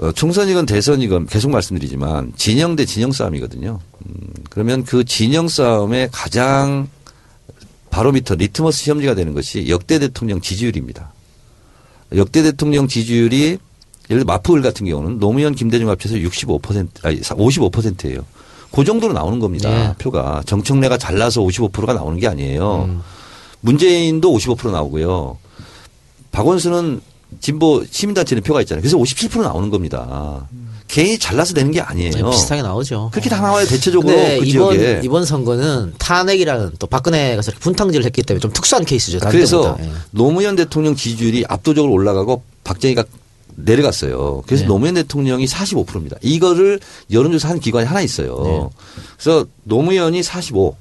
Speaker 4: 어, 총선이건 대선이건 계속 말씀드리지만 진영 대 진영 싸움이거든요. 음, 그러면 그 진영 싸움의 가장 바로미터 리트머스 시험지가 되는 것이 역대 대통령 지지율입니다. 역대 대통령 지지율이 예를 들어 마포을 같은 경우는 노무현 김대중 합쳐서 65% 아니 55%예요. 그 정도로 나오는 겁니다.
Speaker 1: 예.
Speaker 4: 표가 정청래가 잘나서 55%가 나오는 게 아니에요. 문재인도 55% 나오고요. 박원순은 진보 시민단체는 표가 있잖아요. 그래서 57% 나오는 겁니다. 개인이 잘나서 되는 게 아니에요.
Speaker 1: 네, 비슷하게 나오죠.
Speaker 4: 그렇게 다 나와요. 대체적으로 그
Speaker 1: 이번
Speaker 4: 지역에.
Speaker 1: 이번 선거는 탄핵이라는 또 박근혜가 저렇게 분탕질을 했기 때문에 좀 특수한 케이스죠.
Speaker 4: 그래서.
Speaker 1: 예.
Speaker 4: 노무현 대통령 지지율이 압도적으로 올라가고 박정희가 내려갔어요. 그래서
Speaker 1: 네.
Speaker 4: 노무현 대통령이 45%입니다. 이거를 여론조사 한 기관이 하나 있어요. 그래서 노무현이 45,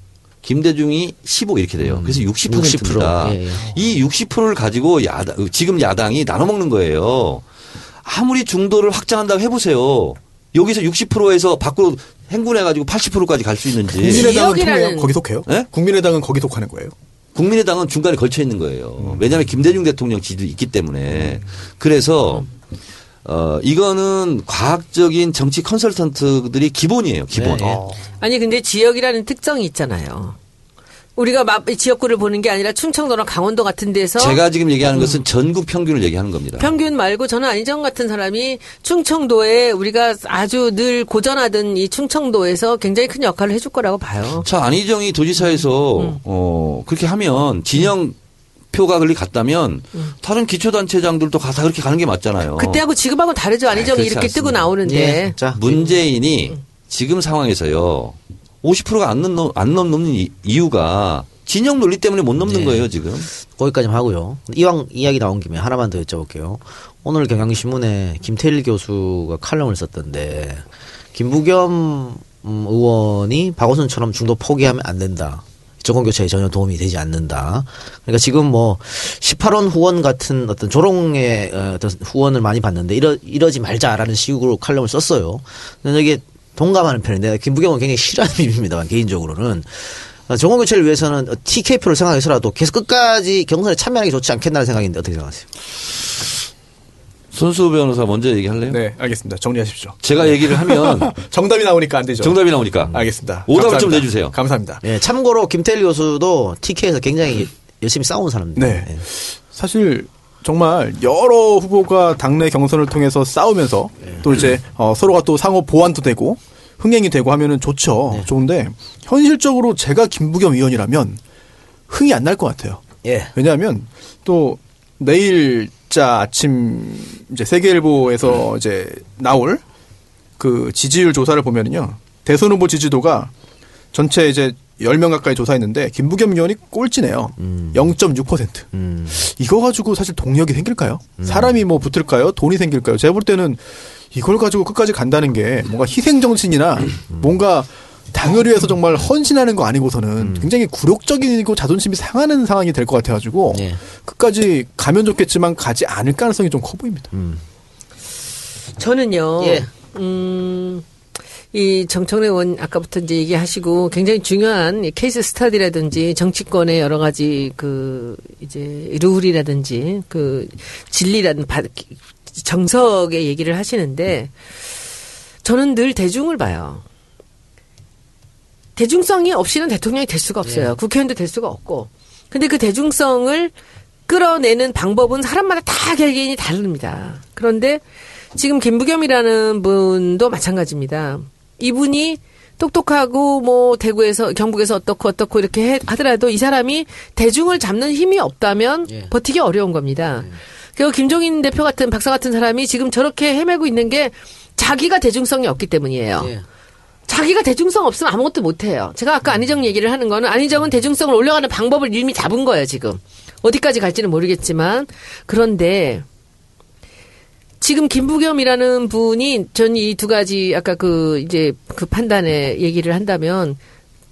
Speaker 4: 김대중이 15 이렇게 돼요. 그래서 60%입니다.
Speaker 1: 60%. 예, 예.
Speaker 4: 이 60%를 가지고 야당, 지금 야당이 나눠 먹는 거예요. 아무리 중도를 확장한다고 해보세요. 여기서 60%에서 밖으로 행군해가지고 80%까지 갈 수 있는지.
Speaker 2: 국민의당은 통해요? 거기 속해요?
Speaker 4: 예?
Speaker 2: 국민의당은 거기 속하는 거예요?
Speaker 4: 국민의당은 중간에 걸쳐 있는 거예요. 왜냐하면 김대중 대통령 지지도 있기 때문에 그래서 어 이거는 과학적인 정치 컨설턴트들이 기본이에요. 기본.
Speaker 1: 네, 예.
Speaker 3: 아니 근데 지역이라는 특성이 있잖아요. 우리가 막 지역구를 보는 게 아니라 충청도나 강원도 같은 데서
Speaker 4: 제가 지금 얘기하는 것은 전국 평균을 얘기하는 겁니다.
Speaker 3: 평균 말고 저는 안희정 같은 사람이 충청도에 우리가 아주 늘 고전하던 이 충청도에서 굉장히 큰 역할을 해줄 거라고 봐요.
Speaker 4: 자 안희정이 도지사에서
Speaker 3: 음.
Speaker 4: 어 그렇게 하면 진영 표가 그리 갔다면 다른 기초단체장들도 가- 다 그렇게 가는 게 맞잖아요.
Speaker 3: 음. 그때하고 지금하고 다르죠. 안희정이
Speaker 4: 그렇지
Speaker 3: 이렇게 뜨고
Speaker 4: 않습니다.
Speaker 3: 나오는데.
Speaker 1: 예. 자,
Speaker 4: 문재인이
Speaker 3: 음.
Speaker 4: 지금 상황에서요 50%가 안, 넘, 안 넘는 이- 이유가 진영 논리 때문에 못 넘는
Speaker 1: 네.
Speaker 4: 거예요 지금.
Speaker 1: 거기까지만 하고요. 이왕 이야기 나온 김에 하나만 더 여쭤볼게요. 오늘 경향신문에 김태일 교수가 칼럼을 썼던데 김부겸 음, 의원이 박원순처럼 중도 포기하면 안 된다. 정권 교체에 전혀 도움이 되지 않는다. 그러니까 지금 뭐 18원 후원 같은 어떤 조롱의 어, 어떤 후원을 많이 받는데 이러 이러지 말자라는 식으로 칼럼을 썼어요. 근데 이게 동감하는 편인데 김부겸은 굉장히 싫어하는 [laughs] 입입니다만 개인적으로는 어, 정권 교체를 위해서는 TK표를 생각해서라도 계속 끝까지 경선에 참여하는 게 좋지 않겠나는 생각인데 어떻게 생각하세요?
Speaker 4: 손수 변호사 먼저 얘기할래요?
Speaker 2: 네, 알겠습니다. 정리하십시오.
Speaker 4: 제가 얘기를 하면 [laughs]
Speaker 2: 정답이 나오니까 안 되죠.
Speaker 4: 정답이 나오니까.
Speaker 2: 알겠습니다.
Speaker 4: 오답을 좀
Speaker 2: 감사합니다.
Speaker 4: 내주세요.
Speaker 2: 감사합니다.
Speaker 1: 예, 참고로 김태일 교수도 TK에서 굉장히 열심히 싸운 사람입니다.
Speaker 2: 네.
Speaker 1: 예.
Speaker 2: 사실 정말 여러 후보가 당내 경선을 통해서 싸우면서 또 이제 어, 서로가 또 상호 보완도 되고 흥행이 되고 하면은 좋죠. 좋은데 현실적으로 제가 김부겸 의원이라면 흥이 안 날 것 같아요.
Speaker 1: 예.
Speaker 2: 왜냐하면 또 내일 자 아침 이제 세계일보에서 이제 나올 그 지지율 조사를 보면은요. 대선 후보 지지도가 전체 이제 10명 가까이 조사했는데 김부겸 의원이 꼴찌네요. 0.6%.
Speaker 1: 음.
Speaker 2: 이거 가지고 사실 동력이 생길까요? 사람이 뭐 붙을까요? 돈이 생길까요? 제가 볼 때는 이걸 가지고 끝까지 간다는 게 뭔가 희생 정신이나 뭔가 당을 위해서 정말 헌신하는 거 아니고서는 굉장히 굴욕적이고 자존심이 상하는 상황이 될 것 같아가지고
Speaker 1: 예.
Speaker 2: 끝까지 가면 좋겠지만 가지 않을 가능성이 좀 커 보입니다.
Speaker 3: 저는요.
Speaker 1: 예.
Speaker 3: 음. 이 정청래 의원 아까부터 이제 얘기하시고 굉장히 중요한 이 케이스 스타디라든지 정치권의 여러 가지 그 이제 룰이라든지 그 진리라든 바- 정석의 얘기를 하시는데 저는 늘 대중을 봐요. 대중성이 없이는 대통령이 될 수가 없어요. 국회의원도 될 수가 없고. 근데 그 대중성을 끌어내는 방법은 사람마다 다 개개인이 다릅니다. 그런데 지금 김부겸이라는 분도 마찬가지입니다. 이분이 똑똑하고 뭐 대구에서 경북에서 어떻고 어떻고 이렇게 해- 하더라도 이 사람이 대중을 잡는 힘이 없다면
Speaker 1: 예.
Speaker 3: 버티기 어려운 겁니다. 그리고 김종인 대표 같은 박사 같은 사람이 지금 저렇게 헤매고 있는 게 자기가 대중성이 없기 때문이에요.
Speaker 1: 예.
Speaker 3: 자기가 대중성 없으면 아무것도 못해요. 제가 아까 안희정 얘기를 하는 거는 안희정은 대중성을 올려가는 방법을 이미 잡은 거예요, 지금. 어디까지 갈지는 모르겠지만. 그런데 지금 김부겸이라는 분이 전 이 두 가지 아까 그 이제 그 판단에 얘기를 한다면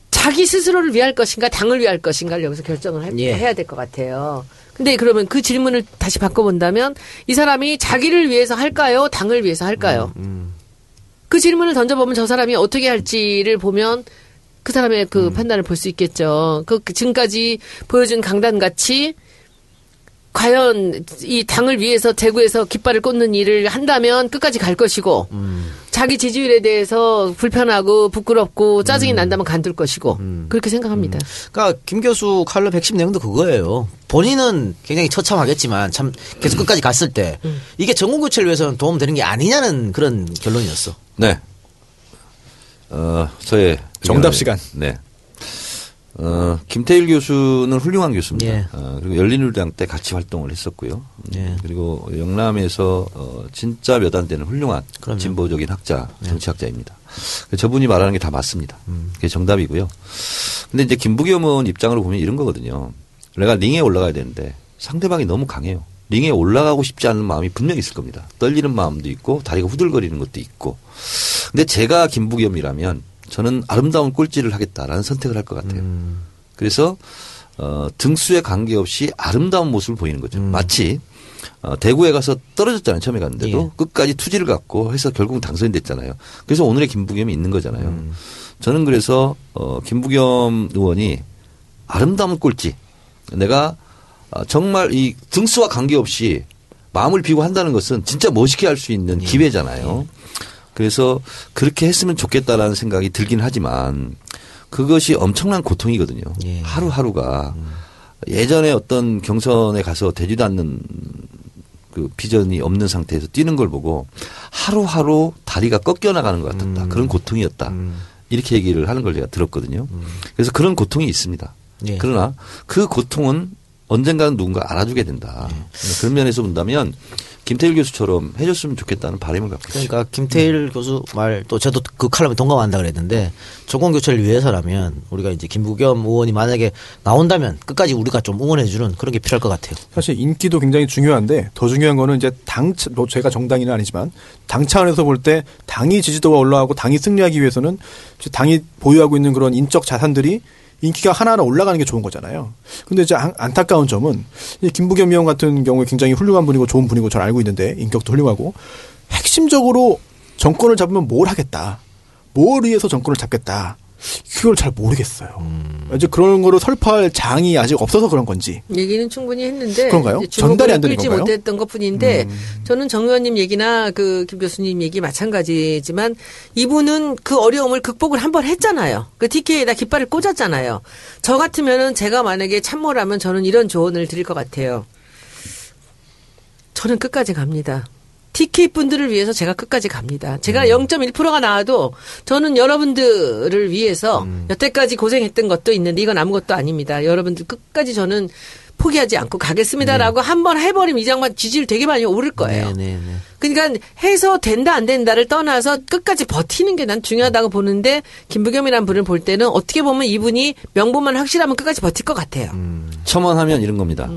Speaker 3: 자기 스스로를 위할 것인가 당을 위할 것인가를 여기서 결정을 할-
Speaker 1: 예.
Speaker 3: 해야 될 것 같아요. 근데 그러면 그 질문을 다시 바꿔본다면 이 사람이 자기를 위해서 할까요? 당을 위해서 할까요? 그 질문을 던져보면 저 사람이 어떻게 할지를 보면 그 사람의 그 판단을 볼 수 있겠죠. 그 지금까지 보여준 강단같이 과연 이 당을 위해서 대구에서 깃발을 꽂는 일을 한다면 끝까지 갈 것이고 자기 지지율에 대해서 불편하고 부끄럽고 짜증이 난다면 간둘 것이고 그렇게 생각합니다.
Speaker 1: 그러니까 김 교수 칼럼 핵심 내용도 그거예요. 본인은 굉장히 처참하겠지만 참 계속 끝까지 갔을 때 이게 정권 교체를 위해서는 도움 되는 게 아니냐는 그런 결론이었어.
Speaker 4: 네. 어, 저의
Speaker 2: 정답
Speaker 4: 의견을-
Speaker 2: 시간.
Speaker 4: 네. 어, 김태일 교수는 훌륭한 교수입니다.
Speaker 1: 예.
Speaker 4: 어, 그리고 열린우리당 때 같이 활동을 했었고요. 음,
Speaker 1: 예.
Speaker 4: 그리고 영남에서 어, 진짜 몇 안 되는 훌륭한
Speaker 1: 그럼요.
Speaker 4: 진보적인 학자, 정치학자입니다. 저분이 말하는 게 다 맞습니다. 그게 정답이고요. 근데 이제 김부겸 의원 입장으로 보면 이런 거거든요. 내가 링에 올라가야 되는데 상대방이 너무 강해요. 링에 올라가고 싶지 않은 마음이 분명히 있을 겁니다. 떨리는 마음도 있고 다리가 후들거리는 것도 있고. 근데 제가 김부겸이라면 저는 아름다운 꼴찌를 하겠다라는 선택을 할 것 같아요. 그래서 어, 등수에 관계없이 아름다운 모습을 보이는 거죠. 마치 어, 대구에 가서 떨어졌잖아요. 처음에 갔는데도
Speaker 1: 예.
Speaker 4: 끝까지 투지를 갖고 해서 결국 당선이 됐잖아요. 그래서 오늘의 김부겸이 있는 거잖아요. 저는 그래서 어, 김부겸 의원이 아름다운 꼴찌 내가 아, 정말 이 등수와 관계없이 마음을 비고 한다는 것은 진짜 멋있게 할 수 있는
Speaker 1: 예.
Speaker 4: 기회잖아요. 그래서 그렇게 했으면 좋겠다라는 생각이 들긴 하지만 그것이 엄청난 고통이거든요.
Speaker 1: 예.
Speaker 4: 하루하루가 예전에 어떤 경선에 가서 되지도 않는 그 비전이 없는 상태에서 뛰는 걸 보고 하루하루 다리가 꺾여 나가는 것 같았다.
Speaker 1: 음.
Speaker 4: 그런 고통이었다. 이렇게 얘기를 하는 걸 제가 들었거든요. 그래서 그런 고통이 있습니다.
Speaker 1: 예.
Speaker 4: 그러나 그 고통은 언젠가는 누군가 알아주게 된다. 그런 면에서 본다면 김태일 교수처럼 해줬으면 좋겠다는 바람을 갖고 있습니다.
Speaker 1: 그러니까 김태일 교수 말 또 저도 그 칼럼에 동감한다 그랬는데 정권 교체를 위해서라면 우리가 이제 김부겸 의원이 만약에 나온다면 끝까지 우리가 좀 응원해주는 그런 게 필요할 것 같아요.
Speaker 2: 사실 인기도 굉장히 중요한데 더 중요한 거는 이제 당, 차- 뭐 제가 정당인은 아니지만 당 차원에서 볼 때 당이 지지도가 올라가고 당이 승리하기 위해서는 당이 보유하고 있는 그런 인적 자산들이 인기가 하나하나 올라가는 게 좋은 거잖아요. 근데 이제 안- 안타까운 점은 이 김부겸 의원 같은 경우에 굉장히 훌륭한 분이고 좋은 분이고 잘 알고 있는데 인격도 훌륭하고 핵심적으로 정권을 잡으면 뭘 하겠다. 뭘 위해서 정권을 잡겠다. 그걸 잘 모르겠어요. 이제 그런 거로 설파할 장이 아직 없어서 그런 건지.
Speaker 3: 얘기는 충분히 했는데
Speaker 2: 그런가요? 전달이 안 되는 건가요? 음.
Speaker 3: 못했던 것뿐인데 저는 정 의원님 얘기나 그 김 교수님 얘기 마찬가지지만 이분은 그 어려움을 극복을 한 번 했잖아요. 그 TK에다 깃발을 꽂았잖아요. 저 같으면은 제가 만약에 참모라면 저는 이런 조언을 드릴 것 같아요. 저는 끝까지 갑니다. TK 분들을 위해서 제가 끝까지 갑니다. 제가 0.1%가 나와도 저는 여러분들을 위해서 여태까지 고생했던 것도 있는데 이건 아무것도 아닙니다. 여러분들 끝까지 저는 포기하지 않고 가겠습니다라고 한번 해버리면 이 장관 지지율 되게 많이 오를 거예요.
Speaker 1: 네, 네, 네.
Speaker 3: 그러니까 해서 된다 안 된다를 떠나서 끝까지 버티는 게 난 중요하다고 보는데 김부겸이라는 분을 볼 때는 어떻게 보면 이분이 명분만 확실하면 끝까지 버틸 것 같아요.
Speaker 4: 첨언하면 이런 겁니다.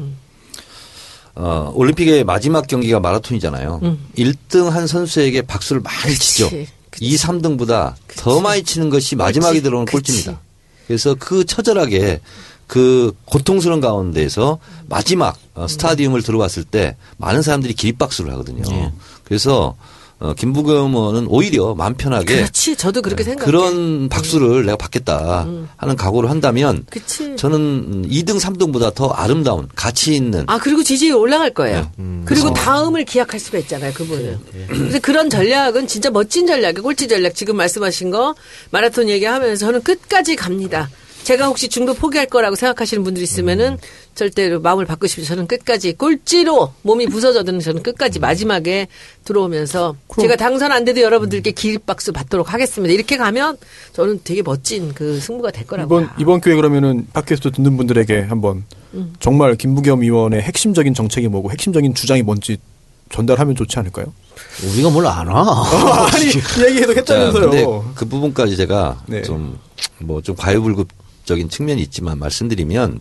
Speaker 4: 어, 올림픽의 마지막 경기가 마라톤이잖아요. 1등 한 선수에게 박수를 많이
Speaker 3: 그치,
Speaker 4: 치죠.
Speaker 3: 그치.
Speaker 4: 2, 3등보다 더 많이 치는 것이 마지막에
Speaker 3: 그치,
Speaker 4: 들어오는
Speaker 3: 그치.
Speaker 4: 꼴찌입니다. 그래서 그 처절하게 그 고통스러운 가운데서 마지막 어, 스타디움을 들어왔을 때 많은 사람들이 기립박수를 하거든요.
Speaker 3: 예.
Speaker 4: 그래서 어, 김부겸 의원은 오히려 마음 편하게
Speaker 3: 그렇지. 저도 그렇게 생각해.
Speaker 4: 네.
Speaker 3: 음.
Speaker 4: 그런 박수를 내가 받겠다 하는 각오를 한다면
Speaker 3: 그치.
Speaker 4: 저는 2등, 3등보다 더 아름다운 가치 있는
Speaker 3: 아 그리고 지지율 올라갈 거예요.
Speaker 4: 네.
Speaker 1: 음,
Speaker 3: 그리고 다음을 기약할 수가 있잖아요. 그분은.
Speaker 1: 네,
Speaker 3: 그래서 그런 전략은 진짜 멋진 전략이에요. 꼴찌 전략 지금 말씀하신 거 마라톤 얘기하면서 저는 끝까지 갑니다. 제가 혹시 중도 포기할 거라고 생각하시는 분들 있으면은
Speaker 1: 음.
Speaker 3: 절대로 마음을 바꾸십시오. 저는 끝까지 꼴찌로 몸이 부서져드는 저는 끝까지 마지막에 들어오면서 제가 당선 안 돼도 여러분들께 기립박수 받도록 하겠습니다. 이렇게 가면 저는 되게 멋진 그 승부가 될 거라고.
Speaker 2: 이번 이번 기회에 그러면은 팟캐스트 듣는 분들에게 한번
Speaker 3: 음.
Speaker 2: 정말 김부겸 의원의 핵심적인 정책이 뭐고 핵심적인 주장이 뭔지 전달하면 좋지 않을까요?
Speaker 1: 우리가 뭘 알아? [laughs]
Speaker 2: 아니 얘기해도
Speaker 4: 자,
Speaker 2: 했다면서요.
Speaker 4: 근데 그 부분까지 제가
Speaker 2: 네.
Speaker 4: 좀뭐좀 과유불급적인 측면이 있지만 말씀드리면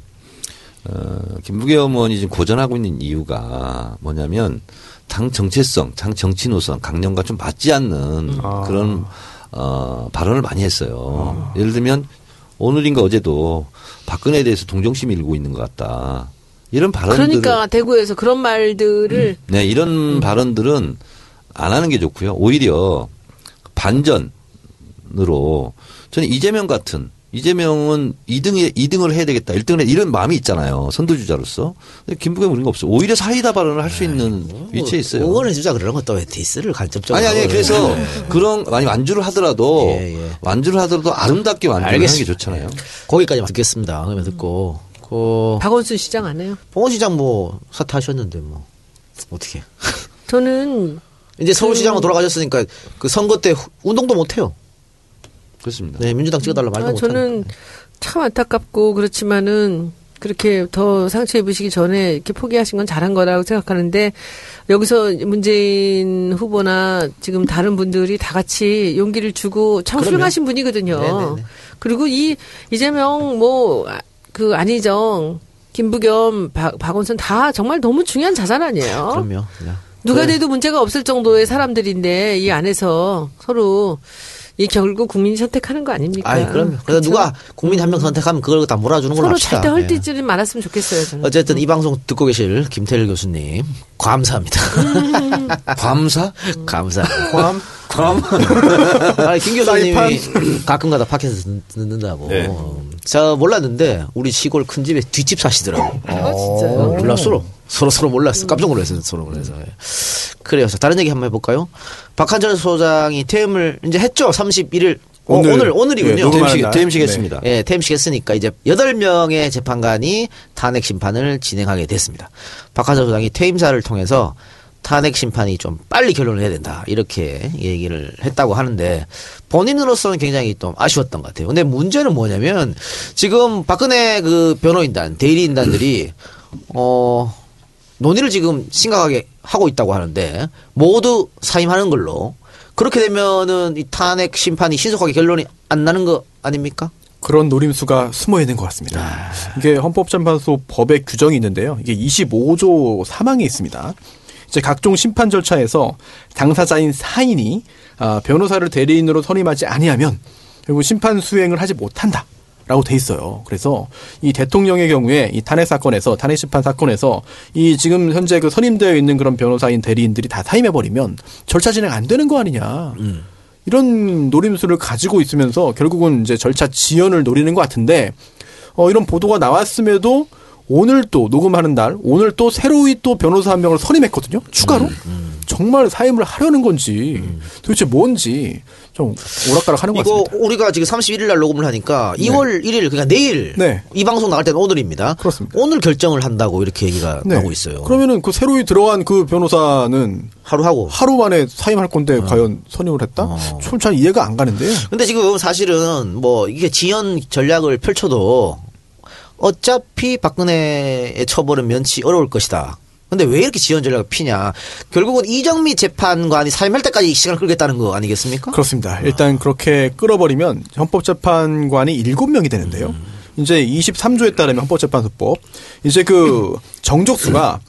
Speaker 4: 어, 김부겸 의원이 지금 고전하고 있는 이유가 뭐냐면 당 정체성, 당 정치 노선, 강령과 좀 맞지 않는
Speaker 2: 아.
Speaker 4: 그런 어, 발언을 많이 했어요. 예를 들면 오늘인가 어제도 박근혜에 대해서 동정심 일고 있는 것 같다. 이런 발언들을
Speaker 3: 그러니까 대구에서 그런 말들을
Speaker 4: 네, 이런 발언들은 안 하는 게 좋고요. 오히려 반전으로 저는 이재명 같은 이재명은 2등에 2등을 해야 되겠다. 1등을 해 이런 마음이 있잖아요. 선두주자로서. 근데 김부겸 그런 거 없어요. 오히려 사이다 발언을 할 수 있는 위치에 있어요.
Speaker 1: 응원해 주자 그러는 것도 왜 디스를 간접적으로.
Speaker 4: 아니 아니 그래서
Speaker 1: 네.
Speaker 4: 그런 많이 완주를 하더라도
Speaker 1: 예, 예.
Speaker 4: 완주를 하더라도 아름답게 완주를 하는 게
Speaker 1: 알겠습니다.
Speaker 4: 좋잖아요.
Speaker 1: 거기까지만 듣겠습니다. 그러면 듣고 그
Speaker 3: 박원순 시장 안 해요?
Speaker 1: 봉원시장 뭐 사퇴하셨는데 뭐 어떻게?
Speaker 3: 저는
Speaker 1: 이제 서울시장으로 돌아가셨으니까 그 선거 때 후- 운동도 못 해요.
Speaker 4: 그렇습니다.
Speaker 1: 네, 민주당 찍어달라 말도
Speaker 3: 아,
Speaker 1: 못
Speaker 3: 저는. 참 안타깝고 그렇지만은 그렇게 더 상처 입으시기 전에 이렇게 포기하신 건 잘한 거라고 생각하는데 여기서 문재인 후보나 지금 다른 분들이 다 같이 용기를 주고 참. 훌륭하신 분이거든요.
Speaker 1: 네네네.
Speaker 3: 그리고 이 이재명 뭐 그 안희정 김부겸 박, 박원순 다 정말 너무 중요한 자산 아니에요.
Speaker 1: 그럼요. 네.
Speaker 3: 누가
Speaker 1: 그래.
Speaker 3: 돼도 문제가 없을 정도의 사람들인데 이 안에서 서로 이 결국 국민이 선택하는 거 아닙니까?
Speaker 1: 아, 그럼요. 그래서 누가 국민 한 명 선택하면 그걸 다 몰아주는 걸로 합시다.
Speaker 3: 절대 헐뜯지는 예. 말았으면 좋겠어요. 저는.
Speaker 1: 어쨌든 이 방송 듣고 계실 김태일 교수님 감사합니다.
Speaker 4: 감사?
Speaker 1: 감사.
Speaker 2: 감?
Speaker 4: 감?
Speaker 1: 아니, 김 교수님이 가끔가다 팟캐스트 듣는다고.
Speaker 4: 네.
Speaker 1: 음, 저 몰랐는데 우리 시골 큰 집에 뒷집 사시더라고.
Speaker 3: 아, 진짜요?
Speaker 1: 어, 몰랐어. 서로 서로 몰랐어. 깜짝 놀랐어요. 서로 그래서. 예. 그래요. 자, 다른 얘기 한번 해볼까요? 박한철 소장이 퇴임을 이제 했죠. 31일. 어,
Speaker 2: 오늘.
Speaker 1: 오늘, 오늘이군요.
Speaker 2: 예,
Speaker 4: 퇴임식,
Speaker 2: 날.
Speaker 4: 퇴임식
Speaker 2: 네.
Speaker 4: 했습니다.
Speaker 1: 예, 퇴임식 했으니까 이제 8명의 재판관이 탄핵 심판을 진행하게 됐습니다. 박한철 소장이 퇴임사를 통해서 탄핵 심판이 좀 빨리 결론을 해야 된다. 이렇게 얘기를 했다고 하는데 본인으로서는 굉장히 좀 아쉬웠던 것 같아요. 근데 문제는 뭐냐면 지금 박근혜 그 변호인단, 대리인단들이 어, 논의를 지금 심각하게 하고 있다고 하는데 모두 사임하는 걸로 그렇게 되면은 이 탄핵 심판이 신속하게 결론이 안 나는 거 아닙니까?
Speaker 2: 그런 노림수가 숨어 있는 것 같습니다. 이게 헌법재판소 법의 규정이 있는데요. 이게 25조 3항에 있습니다. 이제 각종 심판 절차에서 당사자인 사인이 아, 변호사를 대리인으로 선임하지 아니하면 결국 심판 수행을 하지 못한다. 라고 돼 있어요. 그래서 이 대통령의 경우에 이 탄핵 사건에서 탄핵 심판 사건에서 이 지금 현재 그 선임되어 있는 그런 변호사인 대리인들이 다 사임해 버리면 절차 진행 안 되는 거 아니냐. 이런 노림수를 가지고 있으면서 결국은 이제 절차 지연을 노리는 것 같은데 어, 이런 보도가 나왔음에도 오늘 또 녹음하는 날 오늘 또 새로이 또 변호사 한 명을 선임했거든요. 추가로 정말 사임을 하려는 건지 도대체 뭔지 좀 오락가락하는 것
Speaker 1: 이거
Speaker 2: 같습니다.
Speaker 1: 우리가 지금 31일 날 녹음을 하니까 2월 1일 그러니까 내일
Speaker 2: 네.
Speaker 1: 이 방송 나갈 때는 오늘입니다.
Speaker 2: 그렇습니다.
Speaker 1: 오늘 결정을 한다고 이렇게 얘기가
Speaker 2: 네.
Speaker 1: 나오고 있어요.
Speaker 2: 그러면은 그 새로이 들어간 그 변호사는
Speaker 1: 하루 하고.
Speaker 2: 하루 만에 사임할 건데 과연 선임을 했다?
Speaker 1: 어.
Speaker 2: 좀잘 이해가 안 가는데요.
Speaker 1: 근데 지금 사실은 뭐 이게 지연 전략을 펼쳐도 어차피 박근혜의 처벌은 면치 어려울 것이다. 근데 왜 이렇게 지연 전략을 피냐? 결국은 이정미 재판관이 사임할 때까지 시간을 끌겠다는 거 아니겠습니까?
Speaker 2: 그렇습니다. 일단 그렇게 끌어버리면 헌법재판관이 7명이 되는데요. 이제 23조에 따르면 헌법재판소법 이제 그 정족수가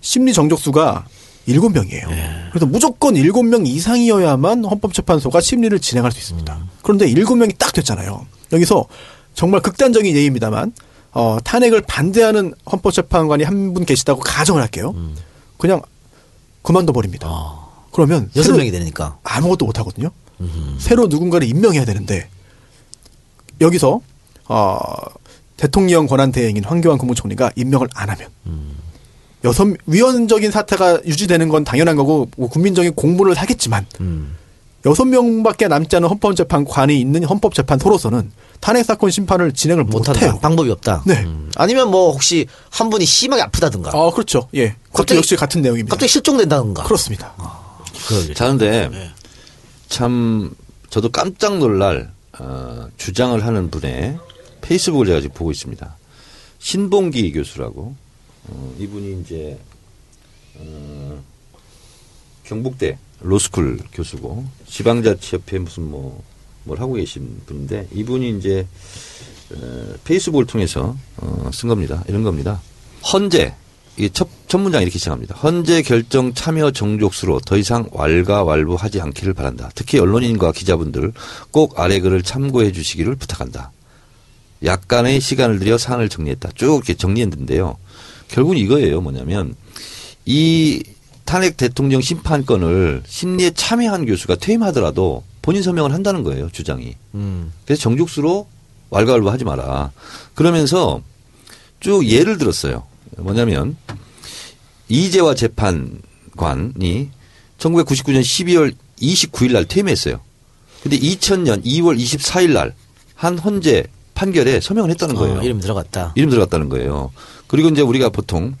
Speaker 2: 심리 정족수가 7명이에요. 그래서 무조건 7명 이상이어야만 헌법재판소가 심리를 진행할 수 있습니다. 그런데 7명이 딱 됐잖아요. 여기서 정말 극단적인 예입니다만 어, 탄핵을 반대하는 헌법재판관이 한 분 계시다고 가정을 할게요. 그냥 그만둬 버립니다. 그러면
Speaker 1: 여섯 명이 되니까.
Speaker 2: 아무것도 못 하거든요. 새로 누군가를 임명해야 되는데 여기서 어, 대통령 권한 대행인 황교안 국무총리가 임명을 안 하면 여섯 위헌적인 사태가 유지되는 건 당연한 거고 뭐 국민적인 공분을 사겠지만 여섯 명밖에 남지 않은 헌법재판관이 있는 헌법재판소로서는 탄핵 사건 심판을 진행을
Speaker 1: 못한다.
Speaker 2: 못해요.
Speaker 1: 방법이 없다.
Speaker 2: 네.
Speaker 1: 음. 아니면 뭐 혹시 한 분이 심하게 아프다든가.
Speaker 2: 아 그렇죠. 예, 그것도
Speaker 1: 갑자기-
Speaker 2: 역시 같은 내용입니다.
Speaker 1: 갑자기 실종된다든가.
Speaker 2: 그렇습니다.
Speaker 1: 일.
Speaker 4: 자는데 참 저도 깜짝 놀랄 어, 주장을 하는 분의 페이스북을 제가 지금 보고 있습니다. 신봉기 교수라고 어, 이분이 이제 어, 경북대 로스쿨 교수고 지방자치협회 무슨 뭐 뭘 하고 계신 분인데 이분이 이제 어, 페이스북을 통해서 어, 쓴 겁니다. 이런 겁니다. 헌재 첫, 첫 문장 이렇게 시작합니다. 헌재 결정 참여 정족수로 더 이상 왈가왈부하지 않기를 바란다. 특히 언론인과 기자분들 꼭 아래 글을 참고해 주시기를 부탁한다. 약간의 시간을 들여 사안을 정리했다. 쭉 이렇게 정리했는데요. 결국은 이거예요. 뭐냐면 이 탄핵 대통령 심판권을 심리에 참여한 교수가 퇴임하더라도 본인 서명을 한다는 거예요. 주장이.
Speaker 1: 음.
Speaker 4: 그래서 정족수로 왈가왈부 하지 마라. 그러면서 쭉 예를 들었어요. 뭐냐면 이재화 재판관이 1999년 12월 29일 날 퇴임했어요. 근데 2000년 2월 24일 날 한 헌재 판결에 서명을 했다는 거예요.
Speaker 1: 어, 이름 들어갔다.
Speaker 4: 이름 들어갔다는 거예요. 그리고 이제 우리가 보통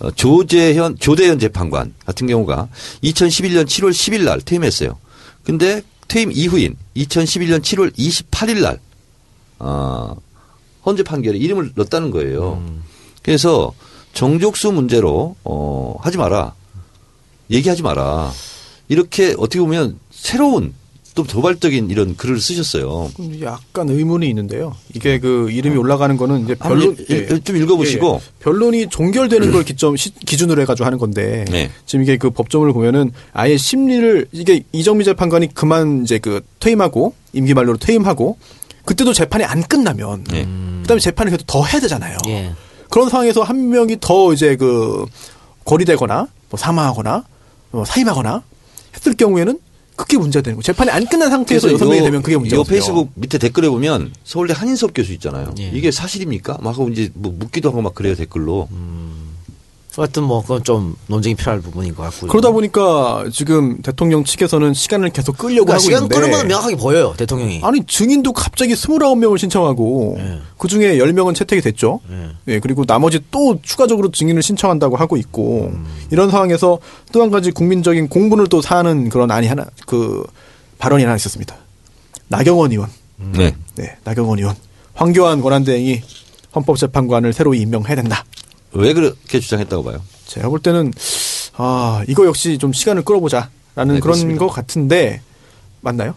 Speaker 4: 어, 조재현 조대현 재판관 같은 경우가 2011년 7월 10일 날 퇴임했어요. 근데 퇴임 이후인 2011년 7월 28일 날 어, 헌재 판결에 이름을 넣었다는 거예요. 그래서 정족수 문제로 어, 하지 마라. 얘기하지 마라. 이렇게 어떻게 보면 새로운 또 도발적인 이런 글을 쓰셨어요.
Speaker 2: 좀 약간 의문이 있는데요. 이게 그 이름이 올라가는 거는 이제 변론
Speaker 4: 읽- 읽- 좀 읽어보시고.
Speaker 2: 예, 예. 변론이 종결되는 걸 기점 시- 기준으로 해가지고 하는 건데
Speaker 4: 네.
Speaker 2: 지금 이게 그 법조문을 보면은 아예 심리를 이게 이정미 재판관이 그만 이제 그 퇴임하고 임기 만료로 퇴임하고 그때도 재판이 안 끝나면
Speaker 4: 네.
Speaker 2: 그다음에 재판을 계속 더 해야 되잖아요.
Speaker 1: 예.
Speaker 2: 그런 상황에서 한 명이 더 이제 그 거리되거나 뭐 사망하거나 뭐 사임하거나 했을 경우에는 그게 문제가 되는 거예요. 재판이 안 끝난 상태에서 여섯 명이
Speaker 4: 요-
Speaker 2: 되면 그게 문제가
Speaker 4: 요 페이스북 밑에 댓글에 보면 서울대 한인섭 교수 있잖아요.
Speaker 1: 예.
Speaker 4: 이게 사실입니까? 막 하고 이제 뭐 묻기도 하고 막 그래요 댓글로.
Speaker 1: 하여튼 뭐 그건 좀 논쟁이 필요할 부분인 것 같고요.
Speaker 2: 그러다 보니까 지금 대통령 측에서는 시간을 계속 끌려고
Speaker 1: 그러니까
Speaker 2: 하고
Speaker 1: 시간
Speaker 2: 있는데
Speaker 1: 끄는 거는 명확하게 보여요 대통령이.
Speaker 2: 아니 증인도 갑자기 29명을 신청하고
Speaker 1: 예.
Speaker 2: 그 중에 10명은 채택이 됐죠.
Speaker 1: 예.
Speaker 2: 예, 그리고 나머지 또 추가적으로 증인을 신청한다고 하고 있고
Speaker 1: 음.
Speaker 2: 이런 상황에서 또 한 가지 국민적인 공분을 또 사는 그런 안이 하나 그 발언이 하나 있었습니다. 나경원 의원.
Speaker 4: 네.
Speaker 2: 네, 나경원 의원. 황교안 권한대행이 헌법재판관을 새로 임명해야 된다.
Speaker 4: 왜 그렇게 주장했다고 봐요?
Speaker 2: 제가 볼 때는 아 이거 역시 좀 시간을 끌어보자라는
Speaker 4: 네,
Speaker 2: 그런
Speaker 4: 그렇습니다.
Speaker 2: 것 같은데 맞나요?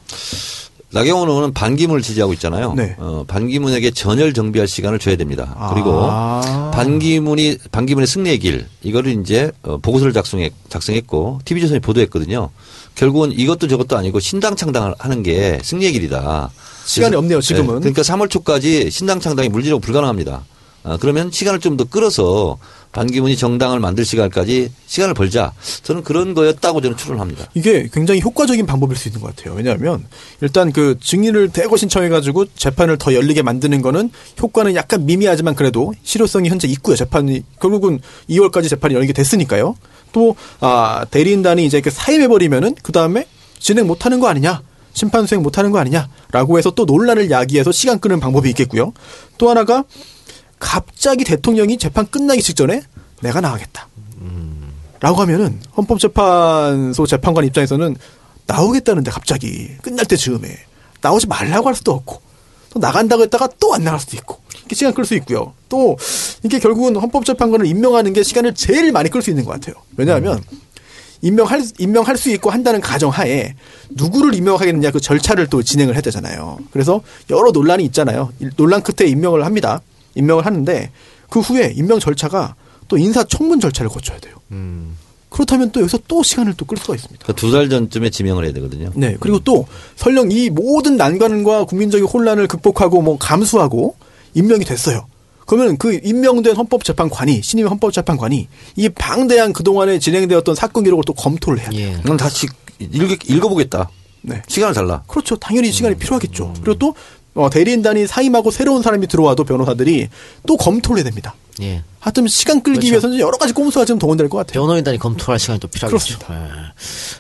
Speaker 4: 나경원 의원은 반기문을 지지하고 있잖아요.
Speaker 2: 네.
Speaker 4: 어, 반기문에게 전열 정비할 시간을 줘야 됩니다.
Speaker 2: 아.
Speaker 4: 그리고 반기문이 반기문의 승리의 길 이거를 이제 어, 보고서를 작성했, 작성했고 TV조선이 보도했거든요. 결국은 이것도 저것도 아니고 신당 창당을 하는 게 승리의 길이다.
Speaker 2: 시간이 없네요, 지금은.
Speaker 4: 네, 그러니까 3월 초까지 신당 창당이 물리적 불가능합니다. 아, 그러면 시간을 좀 더 끌어서 반기문이 정당을 만들 시간까지 시간을 벌자. 저는 그런 거였다고 저는 추론합니다.
Speaker 2: 이게 굉장히 효과적인 방법일 수 있는 것 같아요. 왜냐하면 일단 그 증인을 대거 신청해가지고 재판을 더 열리게 만드는 거는 효과는 약간 미미하지만 그래도 실효성이 현재 있고요. 재판이 결국은 2월까지 재판이 열리게 됐으니까요. 또 아, 대리인단이 이제 이렇게 사임해버리면은 그 다음에 진행 못하는 거 아니냐. 심판 수행 못하는 거 아니냐라고 해서 또 논란을 야기해서 시간 끄는 방법이 있겠고요. 또 하나가 갑자기 대통령이 재판 끝나기 직전에 내가 나가겠다. 라고 하면은 헌법재판소 재판관 입장에서는 나오겠다는데 갑자기 끝날 때 즈음에 나오지 말라고 할 수도 없고 또 나간다고 했다가 또 안 나갈 수도 있고 이렇게 시간 끌 수 있고요. 또 이게 결국은 헌법재판관을 임명하는 게 시간을 제일 많이 끌 수 있는 것 같아요. 왜냐하면 임명할 임명할 수 있고 한다는 가정하에 누구를 임명하겠느냐 그 절차를 또 진행을 해야 되잖아요. 그래서 여러 논란이 있잖아요. 이 논란 끝에 임명을 합니다. 임명을 하는데 그 후에 임명 절차가 또 인사청문 절차를 거쳐야 돼요. 그렇다면 또 여기서 또 시간을 또 끌 수가 있습니다.
Speaker 4: 그두달 전쯤에 지명을 해야 되거든요.
Speaker 2: 네. 그리고 또 설령 이 모든 난관과 국민적인 혼란을 극복하고 뭐 감수하고 임명이 됐어요. 그러면 그 임명된 헌법재판관이 신임 헌법재판관이 이 방대한 그동안에 진행되었던 사건 기록을 또 검토를 해야 돼요.
Speaker 1: 예.
Speaker 4: 난 다시 읽, 읽어보겠다.
Speaker 2: 네.
Speaker 4: 시간을 달라.
Speaker 2: 그렇죠. 당연히 시간이 필요하겠죠. 그리고 또 어, 대리인단이 사임하고 새로운 사람이 들어와도 변호사들이 또 검토를 해야 됩니다.
Speaker 1: 예.
Speaker 2: 하여튼 시간 끌기
Speaker 1: 그렇죠.
Speaker 2: 위해서는 여러 가지 꼼수가 좀 동원될 것 같아요.
Speaker 1: 변호인단이 검토할 시간이 또 필요하겠죠. 예.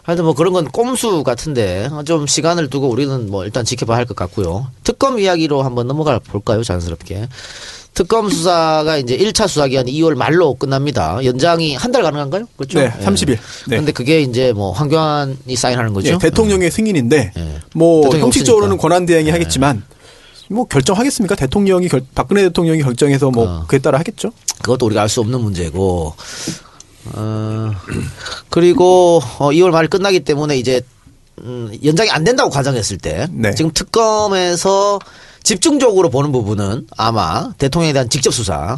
Speaker 1: 하여튼 뭐 그런 건 꼼수 같은데 좀 시간을 두고 우리는 뭐 일단 지켜봐야 할 것 같고요. 특검 이야기로 한번 넘어가 볼까요? 자연스럽게. 특검 수사가 이제 1차 수사 기한이 2월 말로 끝납니다. 연장이 한 달 가능한가요? 그렇죠?
Speaker 2: 네, 30일. 네.
Speaker 1: 그런데 그게 이제 뭐 황교안이 사인하는 거죠.
Speaker 2: 예, 대통령의 승인인데
Speaker 1: 예.
Speaker 2: 뭐 형식적으로는. 권한 대행이
Speaker 1: 예.
Speaker 2: 하겠지만 뭐 결정하겠습니까? 대통령이 결, 박근혜 대통령이 결정해서 뭐
Speaker 1: 어.
Speaker 2: 그에 따라 하겠죠.
Speaker 1: 그것도 우리가 알 수 없는 문제고, 어, [clears throat] 그리고, 어, 2월 말 끝나기 때문에 이제, 음, 연장이 안 된다고 가정했을 때,
Speaker 2: 네.
Speaker 1: 지금 특검에서 집중적으로 보는 부분은 아마 대통령에 대한 직접 수사,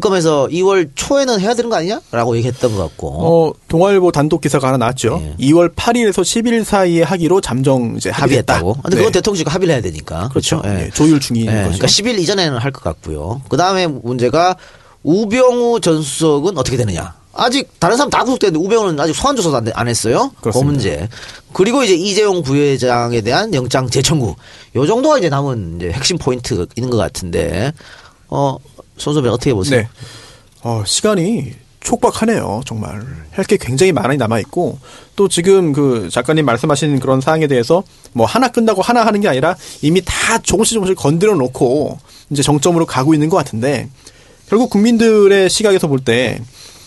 Speaker 1: 특검에서 2월 초에는 해야 되는 거 아니냐라고 얘기했던 것 같고,
Speaker 2: 어, 동아일보 단독 기사가 하나 나왔죠.
Speaker 1: 예.
Speaker 2: 2월 8일에서 10일 사이에 하기로 잠정 이제 합의했다.
Speaker 1: 합의했다고. 근데
Speaker 2: 네.
Speaker 1: 그건 대통령실과 합의를 해야 되니까.
Speaker 2: 그렇죠.
Speaker 1: 예.
Speaker 2: 예, 조율 중인
Speaker 1: 예,
Speaker 2: 거죠.
Speaker 1: 그러니까 10일 이전에는 할 것 같고요. 그 다음에 문제가 우병우 전 수석은 어떻게 되느냐. 아직 다른 사람 다 구속됐는데 우병우는 아직 소환 조사도 안, 돼- 안 했어요. 그
Speaker 2: 그렇습니다.
Speaker 1: 문제. 그리고 이제 이재용 부회장에 대한 영장 재청구. 요 정도가 이제 남은 이제 핵심 포인트 있는 것 같은데, 어, 손소배 어떻게 보세요?
Speaker 2: 네. 어, 시간이 촉박하네요. 정말. 할 게 굉장히 많이 남아있고, 또 지금 그 작가님 말씀하신 그런 사항에 대해서 뭐 하나 끝나고 하나 하는 게 아니라 이미 다 조금씩 조금씩 건드려 놓고 이제 정점으로 가고 있는 것 같은데, 결국 국민들의 시각에서 볼 때,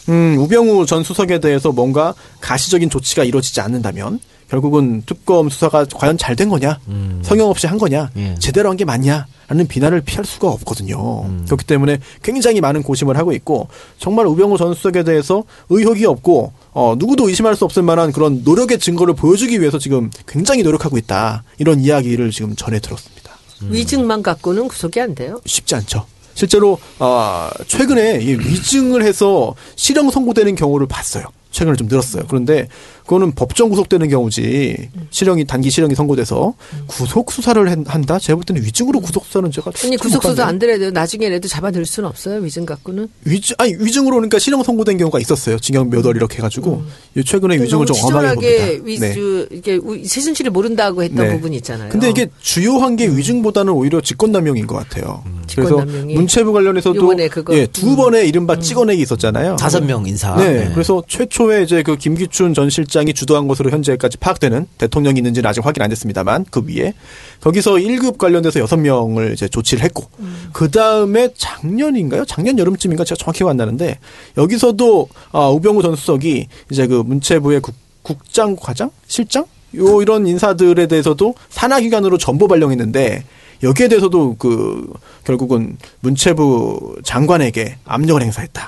Speaker 2: 음, 우병우 전 수석에 대해서 뭔가 가시적인 조치가 이루어지지 않는다면, 결국은 특검 수사가 과연 잘 된 거냐, 성형 없이 한 거냐,
Speaker 1: 예.
Speaker 2: 제대로 한 게 맞냐, 라는 비난을 피할 수가 없거든요. 그렇기 때문에 굉장히 많은 고심을 하고 있고, 정말 우병우 전 수석에 대해서 의혹이 없고, 어, 누구도 의심할 수 없을 만한 그런 노력의 증거를 보여주기 위해서 지금 굉장히 노력하고 있다. 이런 이야기를 지금 전해 들었습니다.
Speaker 3: 위증만 갖고는 구속이 안 돼요.
Speaker 2: 쉽지 않죠. 실제로 아, 최근에 이 위증을 해서 실형 선고되는 경우를 봤어요. 최근에 좀 늘었어요. 그런데 그거는 법정 구속되는 경우지 실형이 단기 실형이 선고돼서 구속 수사를 한- 한다. 제가 볼 때는 위증으로 구속 수사는 제가
Speaker 3: 아니 구속 수사
Speaker 2: 못 봤네요.
Speaker 3: 안 되래도 나중에라도 잡아들 수는 없어요 위증 갖고는.
Speaker 2: 위증 아니 위증으로 그러니까 실형 선고된 경우가 있었어요. 징역 몇 월 이렇게 해가지고 이 최근에 위증을
Speaker 3: 너무
Speaker 2: 좀 엄하게 봅니다. 네.
Speaker 3: 위주 이게 우- 최순실이 모른다고 했던
Speaker 2: 네.
Speaker 3: 부분이 있잖아요.
Speaker 2: 근데 이게 주요한 게 위증보다는 오히려 직권남용인 것 같아요. 그래서
Speaker 3: 직권남용이.
Speaker 2: 문체부 관련해서도. 예, 두 번의 이른바 찍어내기 있었잖아요.
Speaker 1: 다섯 명 인사.
Speaker 2: 네, 그래서 최초에 이제 그 김기춘 전 실장 이 주도한 것으로 현재까지 파악되는 대통령이 있는지는 아직 확인 안 됐습니다만 그 위에 거기서 1급 관련돼서 여섯 명을 이제 조치를 했고 그 다음에 작년인가요? 작년 여름쯤인가 제가 정확히 기억 안 나는데 여기서도 아, 우병우 전 수석이 이제 그 문체부의 국, 국장 과장 실장 요 이런 인사들에 대해서도 산하 기관으로 전보 발령했는데 여기에 대해서도 그 결국은 문체부 장관에게 압력을 행사했다.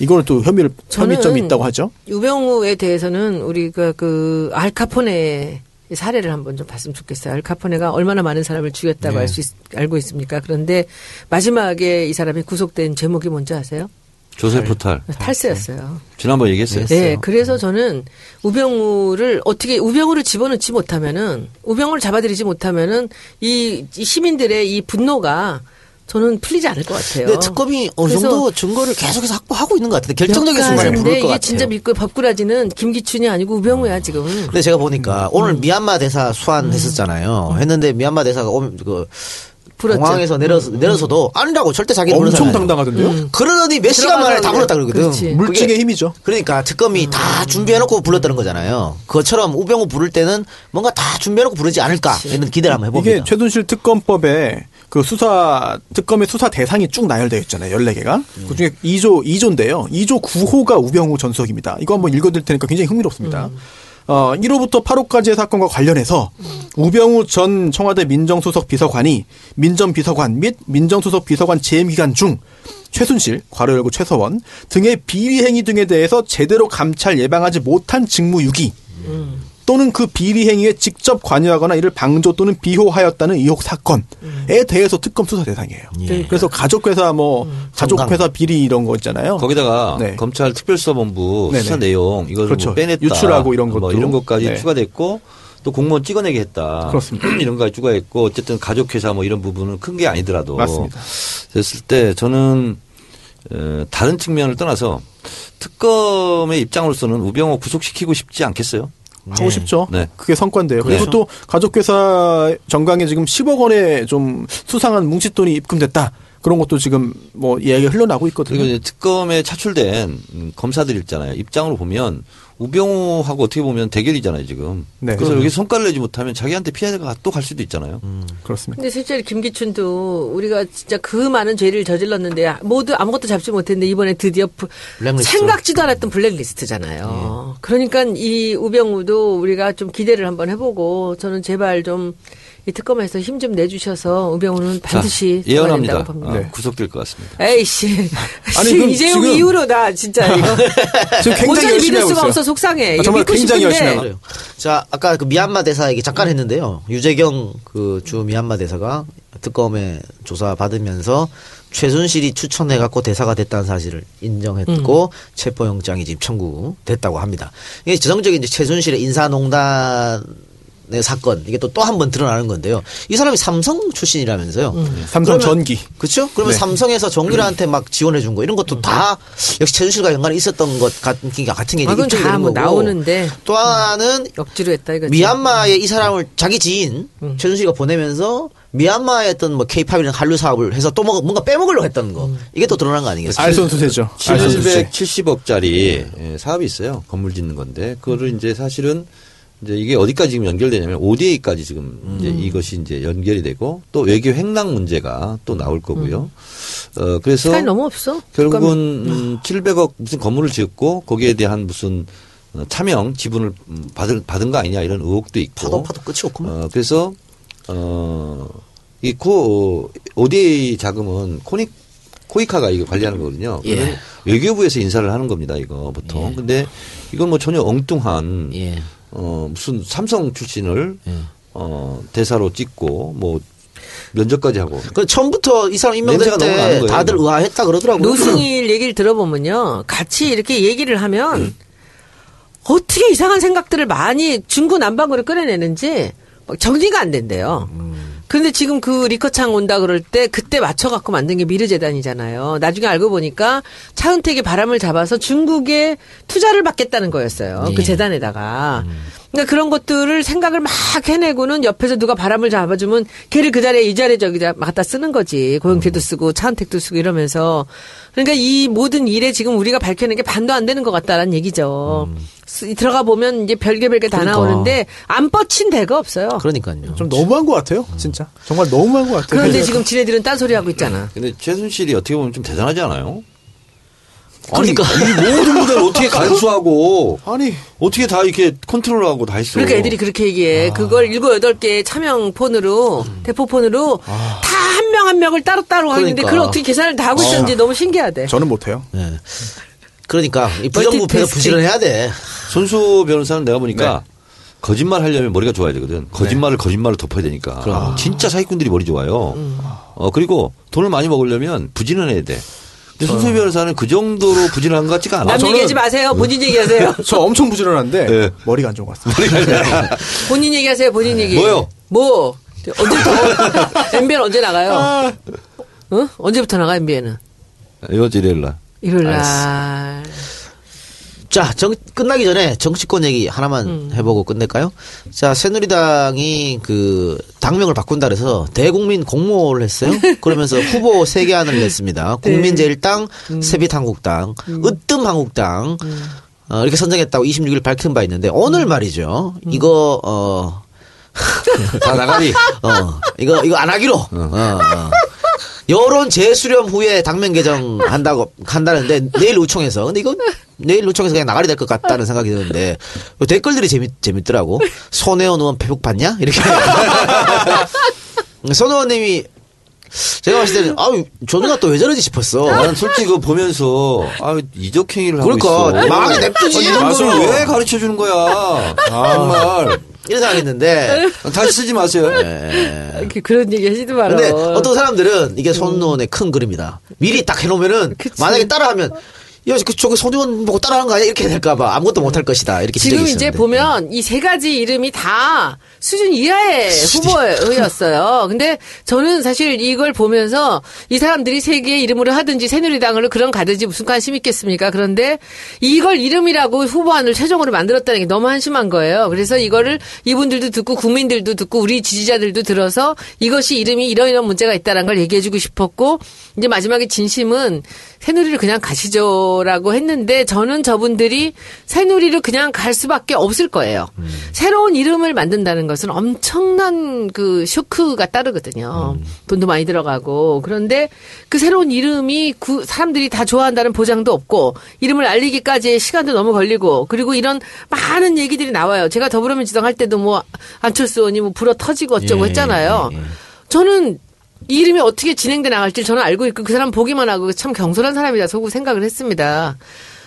Speaker 2: 이거는 또 혐의를 혐의점이 있다고 하죠.
Speaker 3: 유병우에 대해서는 우리가 그 알카포네 사례를 한번 좀 봤으면 좋겠어요. 알카포네가 얼마나 많은 사람을 죽였다고
Speaker 2: 네.
Speaker 3: 알수 알고 있습니까? 그런데 마지막에 이 사람이 구속된 제목이 뭔지 아세요?
Speaker 4: 조세 포탈.
Speaker 3: 탈세였어요.
Speaker 4: 지난번 얘기했어요.
Speaker 3: 네, 그래서 저는 우병우를 어떻게 우병우를 집어넣지 못하면은 우병우를 잡아들이지 못하면은 이, 이 시민들의 이 분노가 저는 풀리지 않을 것 같아요.
Speaker 1: 근데 특검이 어느 정도 증거를 계속해서 확보하고 있는 것 같은데 결정적인
Speaker 3: 몇
Speaker 1: 순간에 부를 것
Speaker 3: 이게
Speaker 1: 같아요.
Speaker 3: 진짜 믿고 법꾸라지는 김기춘이 아니고 우병우야 지금.
Speaker 1: 근데 제가 보니까 오늘 미얀마 대사 수환했었잖아요. 했는데 미얀마 대사가 그
Speaker 3: 불었죠.
Speaker 1: 공항에서 내려서 내려서도 아니라고 절대 자기는 그런
Speaker 2: 엄청. 당당하던데요.
Speaker 1: 그러더니 몇 시간 만에 다 불렀다 그러거든.
Speaker 3: 그렇지.
Speaker 2: 물증의 힘이죠.
Speaker 1: 그러니까 특검이 다 준비해놓고 불렀다는 거잖아요. 그것처럼 우병우 부를 때는 뭔가 다 준비해놓고 부르지 않을까 이런 기대를 한번 해봅니다.
Speaker 2: 이게 최순실 특검법에 그 수사 특검의 수사 대상이 쭉 나열되어 있잖아요. 14개가. 그중에 2조 2조인데요. 2조 9호가 우병우 전석입니다. 이거 한번 읽어 드릴 테니까 굉장히 흥미롭습니다. 어, 1호부터 8호까지의 사건과 관련해서 우병우 전 청와대 민정수석 비서관이 민정비서관 및 민정수석 비서관 재임 기간 중 최순실, 괄호 열고 최서원 등의 비리 행위 등에 대해서 제대로 감찰 예방하지 못한 직무유기 또는 그 비리 행위에 직접 관여하거나 이를 방조 또는 비호하였다는 의혹 사건에 대해서 특검 수사 대상이에요.
Speaker 1: 예.
Speaker 2: 그래서 가족회사 뭐 가족회사 비리 이런 거 있잖아요.
Speaker 4: 거기다가
Speaker 2: 네.
Speaker 4: 검찰 특별수사본부
Speaker 2: 네네.
Speaker 4: 수사 내용 이걸
Speaker 2: 그렇죠.
Speaker 4: 뭐 빼냈다.
Speaker 2: 유출하고 이런
Speaker 4: 뭐
Speaker 2: 것도.
Speaker 4: 이런 것까지
Speaker 2: 네.
Speaker 4: 추가됐고 또 공무원 찍어내게 했다.
Speaker 2: 그렇습니다. [clears throat]
Speaker 4: 이런 거까지 추가했고 어쨌든 가족회사 뭐 이런 부분은 큰 게 아니더라도
Speaker 2: 맞습니다.
Speaker 4: 됐을 때 저는 어, 다른 측면을 떠나서 특검의 입장으로서는 우병우 구속시키고 싶지 않겠어요?
Speaker 2: 하고 싶죠.
Speaker 4: 네.
Speaker 2: 그게 성과인데요. 그리고 또 가족회사 정강에 지금 10억 원의 좀 수상한 뭉칫돈이 입금됐다. 그런 것도 지금 뭐 이야기가 흘러나오고 있거든요.
Speaker 4: 그리고 이제 특검에 차출된 음, 검사들 있잖아요. 입장으로 보면 우병우하고 어떻게 보면 대결이잖아요, 지금.
Speaker 2: 네.
Speaker 4: 그래서 여기 성과를 내지 못하면 자기한테 피해가 또 갈 수도 있잖아요.
Speaker 2: 그렇습니다.
Speaker 3: 근데 실제로 김기춘도 우리가 진짜 그 많은 죄를 저질렀는데 모두 아무것도 잡지 못했는데 이번에 드디어 부-
Speaker 1: 블랙리스트.
Speaker 3: 생각지도 않았던 블랙리스트잖아요. 그러니까 이 우병우도 우리가 좀 기대를 한번 해보고 저는 제발 좀 이 특검에서 힘 좀 내주셔서 우병우는 반드시
Speaker 4: 자, 예언합니다. 어,
Speaker 2: 네.
Speaker 4: 구속될 것 같습니다.
Speaker 3: 에이씨.
Speaker 2: 아니,
Speaker 3: 지금 이재용
Speaker 2: 지금-
Speaker 3: 이후로 나 진짜 이거. [laughs]
Speaker 2: 지금 굉장히 열심히
Speaker 3: 믿을 수가. 없어 속상해.
Speaker 2: 아, 정말
Speaker 3: 믿고
Speaker 2: 굉장히
Speaker 3: 싶은데
Speaker 2: 열심히 하고
Speaker 1: 그래요. 자, 아까 그 미얀마 대사 얘기 잠깐 했는데요. 유재경 그 주 미얀마 대사가 특검에 조사 받으면서 최순실이 추천해갖고 대사가 됐다는 사실을 인정했고 체포영장이 지금 청구됐다고 합니다. 이게 전형적인 이제 최순실의 인사농단 의 사건 이게 또 또 한 번 드러나는 건데요. 이 사람이 삼성 출신이라면서요.
Speaker 2: 삼성
Speaker 1: 그러면-
Speaker 2: 전기.
Speaker 1: 그렇죠? 그러면
Speaker 2: 네.
Speaker 1: 삼성에서 정유라한테 막 지원해 준 거 이런 것도 다 역시 최순실과 연관이 있었던 것 같은 게 같은 게
Speaker 3: 아, 그건
Speaker 1: 입증이
Speaker 3: 다
Speaker 1: 되는
Speaker 3: 뭐
Speaker 1: 거고.
Speaker 3: 나오는데
Speaker 1: 또 하나는
Speaker 3: 억지로 했다 이거지.
Speaker 1: 미얀마에 이 사람을 자기 지인 최순실이가 보내면서 미얀마에 어떤 뭐 케이팝이나 한류 사업을 해서 또 뭐- 뭔가 빼먹으려고 했던 거 이게 또 드러난 거 아니겠어요?
Speaker 2: 알선수세죠. 알선수세.
Speaker 4: 770억짜리 사업이 있어요. 건물 짓는 건데 그거를 이제 사실은 이제 이게 어디까지 지금 연결되냐면 ODA까지 지금 이제 이것이 이제 연결이 되고 또 외교 횡락 문제가 또 나올 거고요. 어 그래서
Speaker 3: 시간이 너무 없어.
Speaker 4: 결국은 음, 700억 무슨 건물을 지었고 거기에 대한 무슨 어, 차명 지분을 음, 받은 받은 거 아니냐 이런 의혹도 있고.
Speaker 1: 파도 파도 끝이 없구만.
Speaker 4: 어, 그래서 어 이코 ODA 자금은 코닉 코이카가 이거 관리하는 거거든요.
Speaker 1: 예.
Speaker 4: 외교부에서 인사를 하는 겁니다. 이거 보통.
Speaker 1: 예.
Speaker 4: 근데 이건 뭐 전혀 엉뚱한
Speaker 1: 예.
Speaker 4: 어 무슨 삼성 출신을
Speaker 1: 예.
Speaker 4: 어 대사로 찍고 뭐 면접까지 하고
Speaker 1: 그 처음부터 이 사람 임명될 때
Speaker 4: 거예요,
Speaker 1: 다들
Speaker 4: 이거.
Speaker 1: 의아했다 그러더라고요.
Speaker 3: 노승일 얘기를 들어보면요. 같이 이렇게 얘기를 하면 어떻게 이상한 생각들을 많이 중구난방으로 끌어내는지 막 정리가 안 된대요. 그 런데 지금 그 리커창 온다 그럴 때 그때 맞춰 갖고 만든 게 미르 재단이잖아요. 나중에 알고 보니까 차은택이 바람을 잡아서 중국에 투자를 받겠다는 거였어요. 그 재단에다가. 그러니까 그런 것들을 생각을 막 해내고는 옆에서 누가 바람을 잡아주면 걔를 그 자리에 이 자리에 저기 갖다 쓰는 거지. 고영태도 쓰고 차은택도 쓰고 이러면서. 그러니까 이 모든 일에 지금 우리가 밝혀낸 게 반도 안 되는 것 같다라는 얘기죠. 쓰- 들어가 보면 이제 별개 별개 다
Speaker 1: 그러니까.
Speaker 3: 나오는데 안 뻗친 데가 없어요.
Speaker 1: 그러니까요.
Speaker 2: 좀 너무한 것 같아요. 진짜 정말 너무한 것 같아요.
Speaker 3: 그런데
Speaker 2: 그래서
Speaker 3: 지금 지네들은 딴 소리 하고 있잖아.
Speaker 4: 근데 최순실이 어떻게 보면 좀 대단하지 않아요?
Speaker 1: 그러니까.
Speaker 4: 아니, 이 모든 무대를 어떻게 [laughs] 간수하고
Speaker 2: 아니
Speaker 4: 어떻게 다 이렇게 컨트롤하고 다 했어.
Speaker 3: 그러니까 애들이 그렇게 얘기해. 그걸 일곱 여덟 개 차명 폰으로 대포 폰으로 다한 명 한 명을 따로따로
Speaker 1: 그러니까.
Speaker 3: 그걸 어떻게 계산을 다 하고 있었는지 너무 신기하대.
Speaker 2: 저는 못 해요.
Speaker 1: 예. 그러니까 이 부정부패가
Speaker 3: 멀티태스킹.
Speaker 1: 부지런해야 돼.
Speaker 4: 손수 변호사는 내가 보니까 거짓말 하려면 머리가 좋아야 되거든. 거짓말을 거짓말로 덮어야 되니까.
Speaker 1: 그럼.
Speaker 4: 진짜 사기꾼들이 머리 좋아요. 어, 그리고 돈을 많이 먹으려면 부지런해야 돼. 근데 손수 변호사는 그 정도로 부지런한 것 같지가 않아.
Speaker 3: 남
Speaker 2: 저는-
Speaker 3: 얘기하지 마세요. 본인 얘기하세요. [laughs]
Speaker 2: 저 엄청 부지런한데
Speaker 4: 네.
Speaker 2: 머리가 안 좋은 것 같습니다. [laughs]
Speaker 3: 본인 얘기하세요. 본인 얘기.
Speaker 4: 뭐요?
Speaker 3: 뭐? 언제부터? [laughs] MBN 언제 나가요? 어? 언제부터 나가 MBN은?
Speaker 4: 이번 주 일요일 날.
Speaker 3: 일요일 날.
Speaker 1: 자, 정, 끝나기 전에 정치권 얘기 하나만
Speaker 3: 음.
Speaker 1: 해보고 끝낼까요? 자, 새누리당이 그 당명을 바꾼다 그래서 대국민 공모를 했어요. [laughs] 그러면서 후보 세 개 안을 냈습니다.
Speaker 3: 네.
Speaker 1: 국민제일당,
Speaker 3: 음.
Speaker 1: 세빛한국당, 으뜸한국당 어, 이렇게 선정했다고 26일 밝힌 바 있는데
Speaker 3: 음.
Speaker 1: 오늘 말이죠. 이거 어. [laughs]
Speaker 4: 다 나가리.
Speaker 1: 어, 이거, 이거 안 하기로. 어, 어. 여론 재수렴 후에 당면 개정 한다고, 한다는데, 내일 우총에서. 근데 이거 내일 우총에서 그냥 나가리 될 것 같다는 생각이 드는데, 요 댓글들이 재밌, 재밌더라고. 손혜원 의원 패북 봤냐? 이렇게. [laughs] 손혜원 님이, 제가 봤을 때는, 아유, 저 누나 또 왜 저러지 싶었어.
Speaker 4: 나는 솔직히 그거 보면서 아 이적행위를 하고
Speaker 1: 그러니까,
Speaker 4: 있어.
Speaker 1: 망하게 냅두지.
Speaker 4: 아니, 이런
Speaker 1: 맞아.
Speaker 4: 걸왜 가르쳐 주는 거야? [laughs] 정말
Speaker 1: 이런 생각했는데,
Speaker 4: 다시 쓰지 마세요.
Speaker 3: 이렇게 그런 얘기 하지도 마라.
Speaker 1: 근데 어떤 사람들은 이게 손노원의 큰 그림이다. 미리 딱 해놓으면은
Speaker 3: 그치.
Speaker 1: 만약에 따라하면 야, 그, 저거 손의원 보고 따라하는 거 아니야? 이렇게 될까봐 아무것도 못할 것이다. 이렇게
Speaker 3: 지금 이제. 보면 이 세 가지 이름이 다 수준 이하의 후보였어요. 근데 저는 사실 이걸 보면서 이 사람들이 세 개의 이름으로 하든지 새누리당으로 그런 가든지 무슨 관심 있겠습니까? 그런데 이걸 이름이라고 후보안을 최종으로 만들었다는 게 너무 한심한 거예요. 그래서 이거를 이분들도 듣고 국민들도 듣고 우리 지지자들도 들어서 이것이 이름이 이런 이런 문제가 있다는 걸 얘기해주고 싶었고 이제 마지막에 진심은 새누리를 그냥 가시죠 라고 했는데 저는 저분들이 새누리를 그냥 갈 수밖에 없을 거예요. 새로운 이름을 만든다는 것은 엄청난 그 쇼크가 따르거든요. 돈도 많이 들어가고 그런데 그 새로운 이름이 구- 사람들이 다 좋아한다는 보장도 없고 이름을 알리기까지의 시간도 너무 걸리고 그리고 이런 많은 얘기들이 나와요. 제가 더불어민주당 할 때도 뭐 안철수 의원이 뭐 불어 터지고 어쩌고
Speaker 1: 예,
Speaker 3: 했잖아요.
Speaker 1: 예, 예.
Speaker 3: 저는 이 이름이 어떻게 진행돼 나갈지 저는 알고 있고 그 사람 보기만 하고 참 경솔한 사람이다 속으로 생각을 했습니다.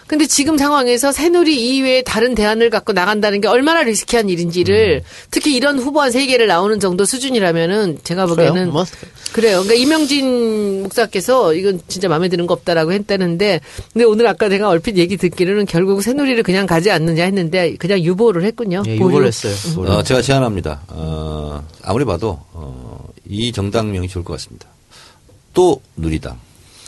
Speaker 3: 근데 지금 상황에서 새누리 이외에 다른 대안을 갖고 나간다는 게 얼마나 리스키한 일인지를 특히 이런 후보 한 세 개를 나오는 정도 수준이라면은 제가 보기에는
Speaker 1: 그래요? 뭐.
Speaker 3: 그래요. 그러니까 이명진 목사께서 이건 진짜 마음에 드는 거 없다라고 했다는데 근데 오늘 아까 내가 얼핏 얘기 듣기로는 결국 새누리를 그냥 가지 않느냐 했는데 그냥 유보를 했군요.
Speaker 1: 예. 유보를 했어요. 유보를.
Speaker 4: 어, 제가 제안합니다. 어, 아무리 봐도 어, 이 정당명이 좋을 것 같습니다. 또 누리당.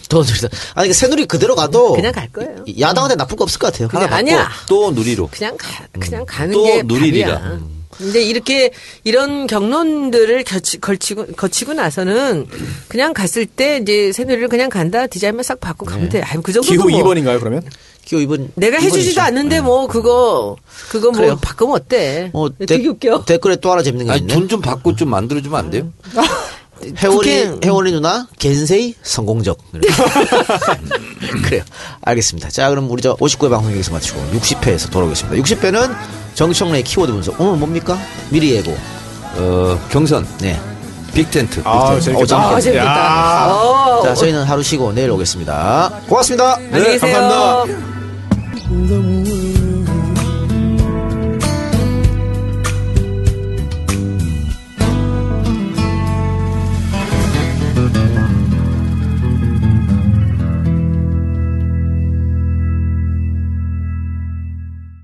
Speaker 1: 더 늘다. 아니, 그 새누리 그대로 가도.
Speaker 3: 그냥 갈 거예요.
Speaker 1: 야당한테 나쁠 거 없을 것 같아요.
Speaker 3: 그냥
Speaker 1: 하나
Speaker 3: 아니야.
Speaker 1: 받고.
Speaker 4: 또 누리로.
Speaker 3: 그냥 가, 그냥 가는
Speaker 4: 또
Speaker 3: 게
Speaker 4: 누리리라.
Speaker 3: 답이야. 근데 이렇게 이런 경론들을 거치, 걸치고 거치고 나서는 그냥 갔을 때 이제 새누리를 그냥 간다 디자인만 싹 바꾸고 가면 돼. 아유 그 정도
Speaker 2: 기호
Speaker 3: 뭐
Speaker 2: 2번인가요 그러면?
Speaker 1: 기호 이번.
Speaker 3: 내가 해주지도 않는데 뭐 그거 그거 뭐
Speaker 1: 그래요.
Speaker 3: 바꾸면 어때?
Speaker 1: 어,
Speaker 3: 되게 웃겨.
Speaker 1: 댓글에 또 하나 재밌는 게
Speaker 4: 아니
Speaker 1: 있네.
Speaker 4: 돈 좀 받고 좀 만들어주면 안 돼요? [laughs]
Speaker 1: 해원이,
Speaker 3: 국회-
Speaker 1: 해원이 누나, 겐세이 성공적. [laughs] 그래요. 알겠습니다. 자, 그럼 우리 저 59회 방송 여기서 마치고 60회에서 돌아오겠습니다. 60회는 정청래의 키워드 분석. 오늘 뭡니까? 미리 예고.
Speaker 4: 어, 경선,
Speaker 1: 네.
Speaker 4: 빅텐트.
Speaker 2: 아
Speaker 1: 어,
Speaker 2: 재밌겠다.
Speaker 1: 아,
Speaker 3: 아 재밌다. 어,
Speaker 1: 자, 저희는 하루 쉬고 내일 오겠습니다. 고맙습니다.
Speaker 3: 계세요.
Speaker 2: 감사합니다.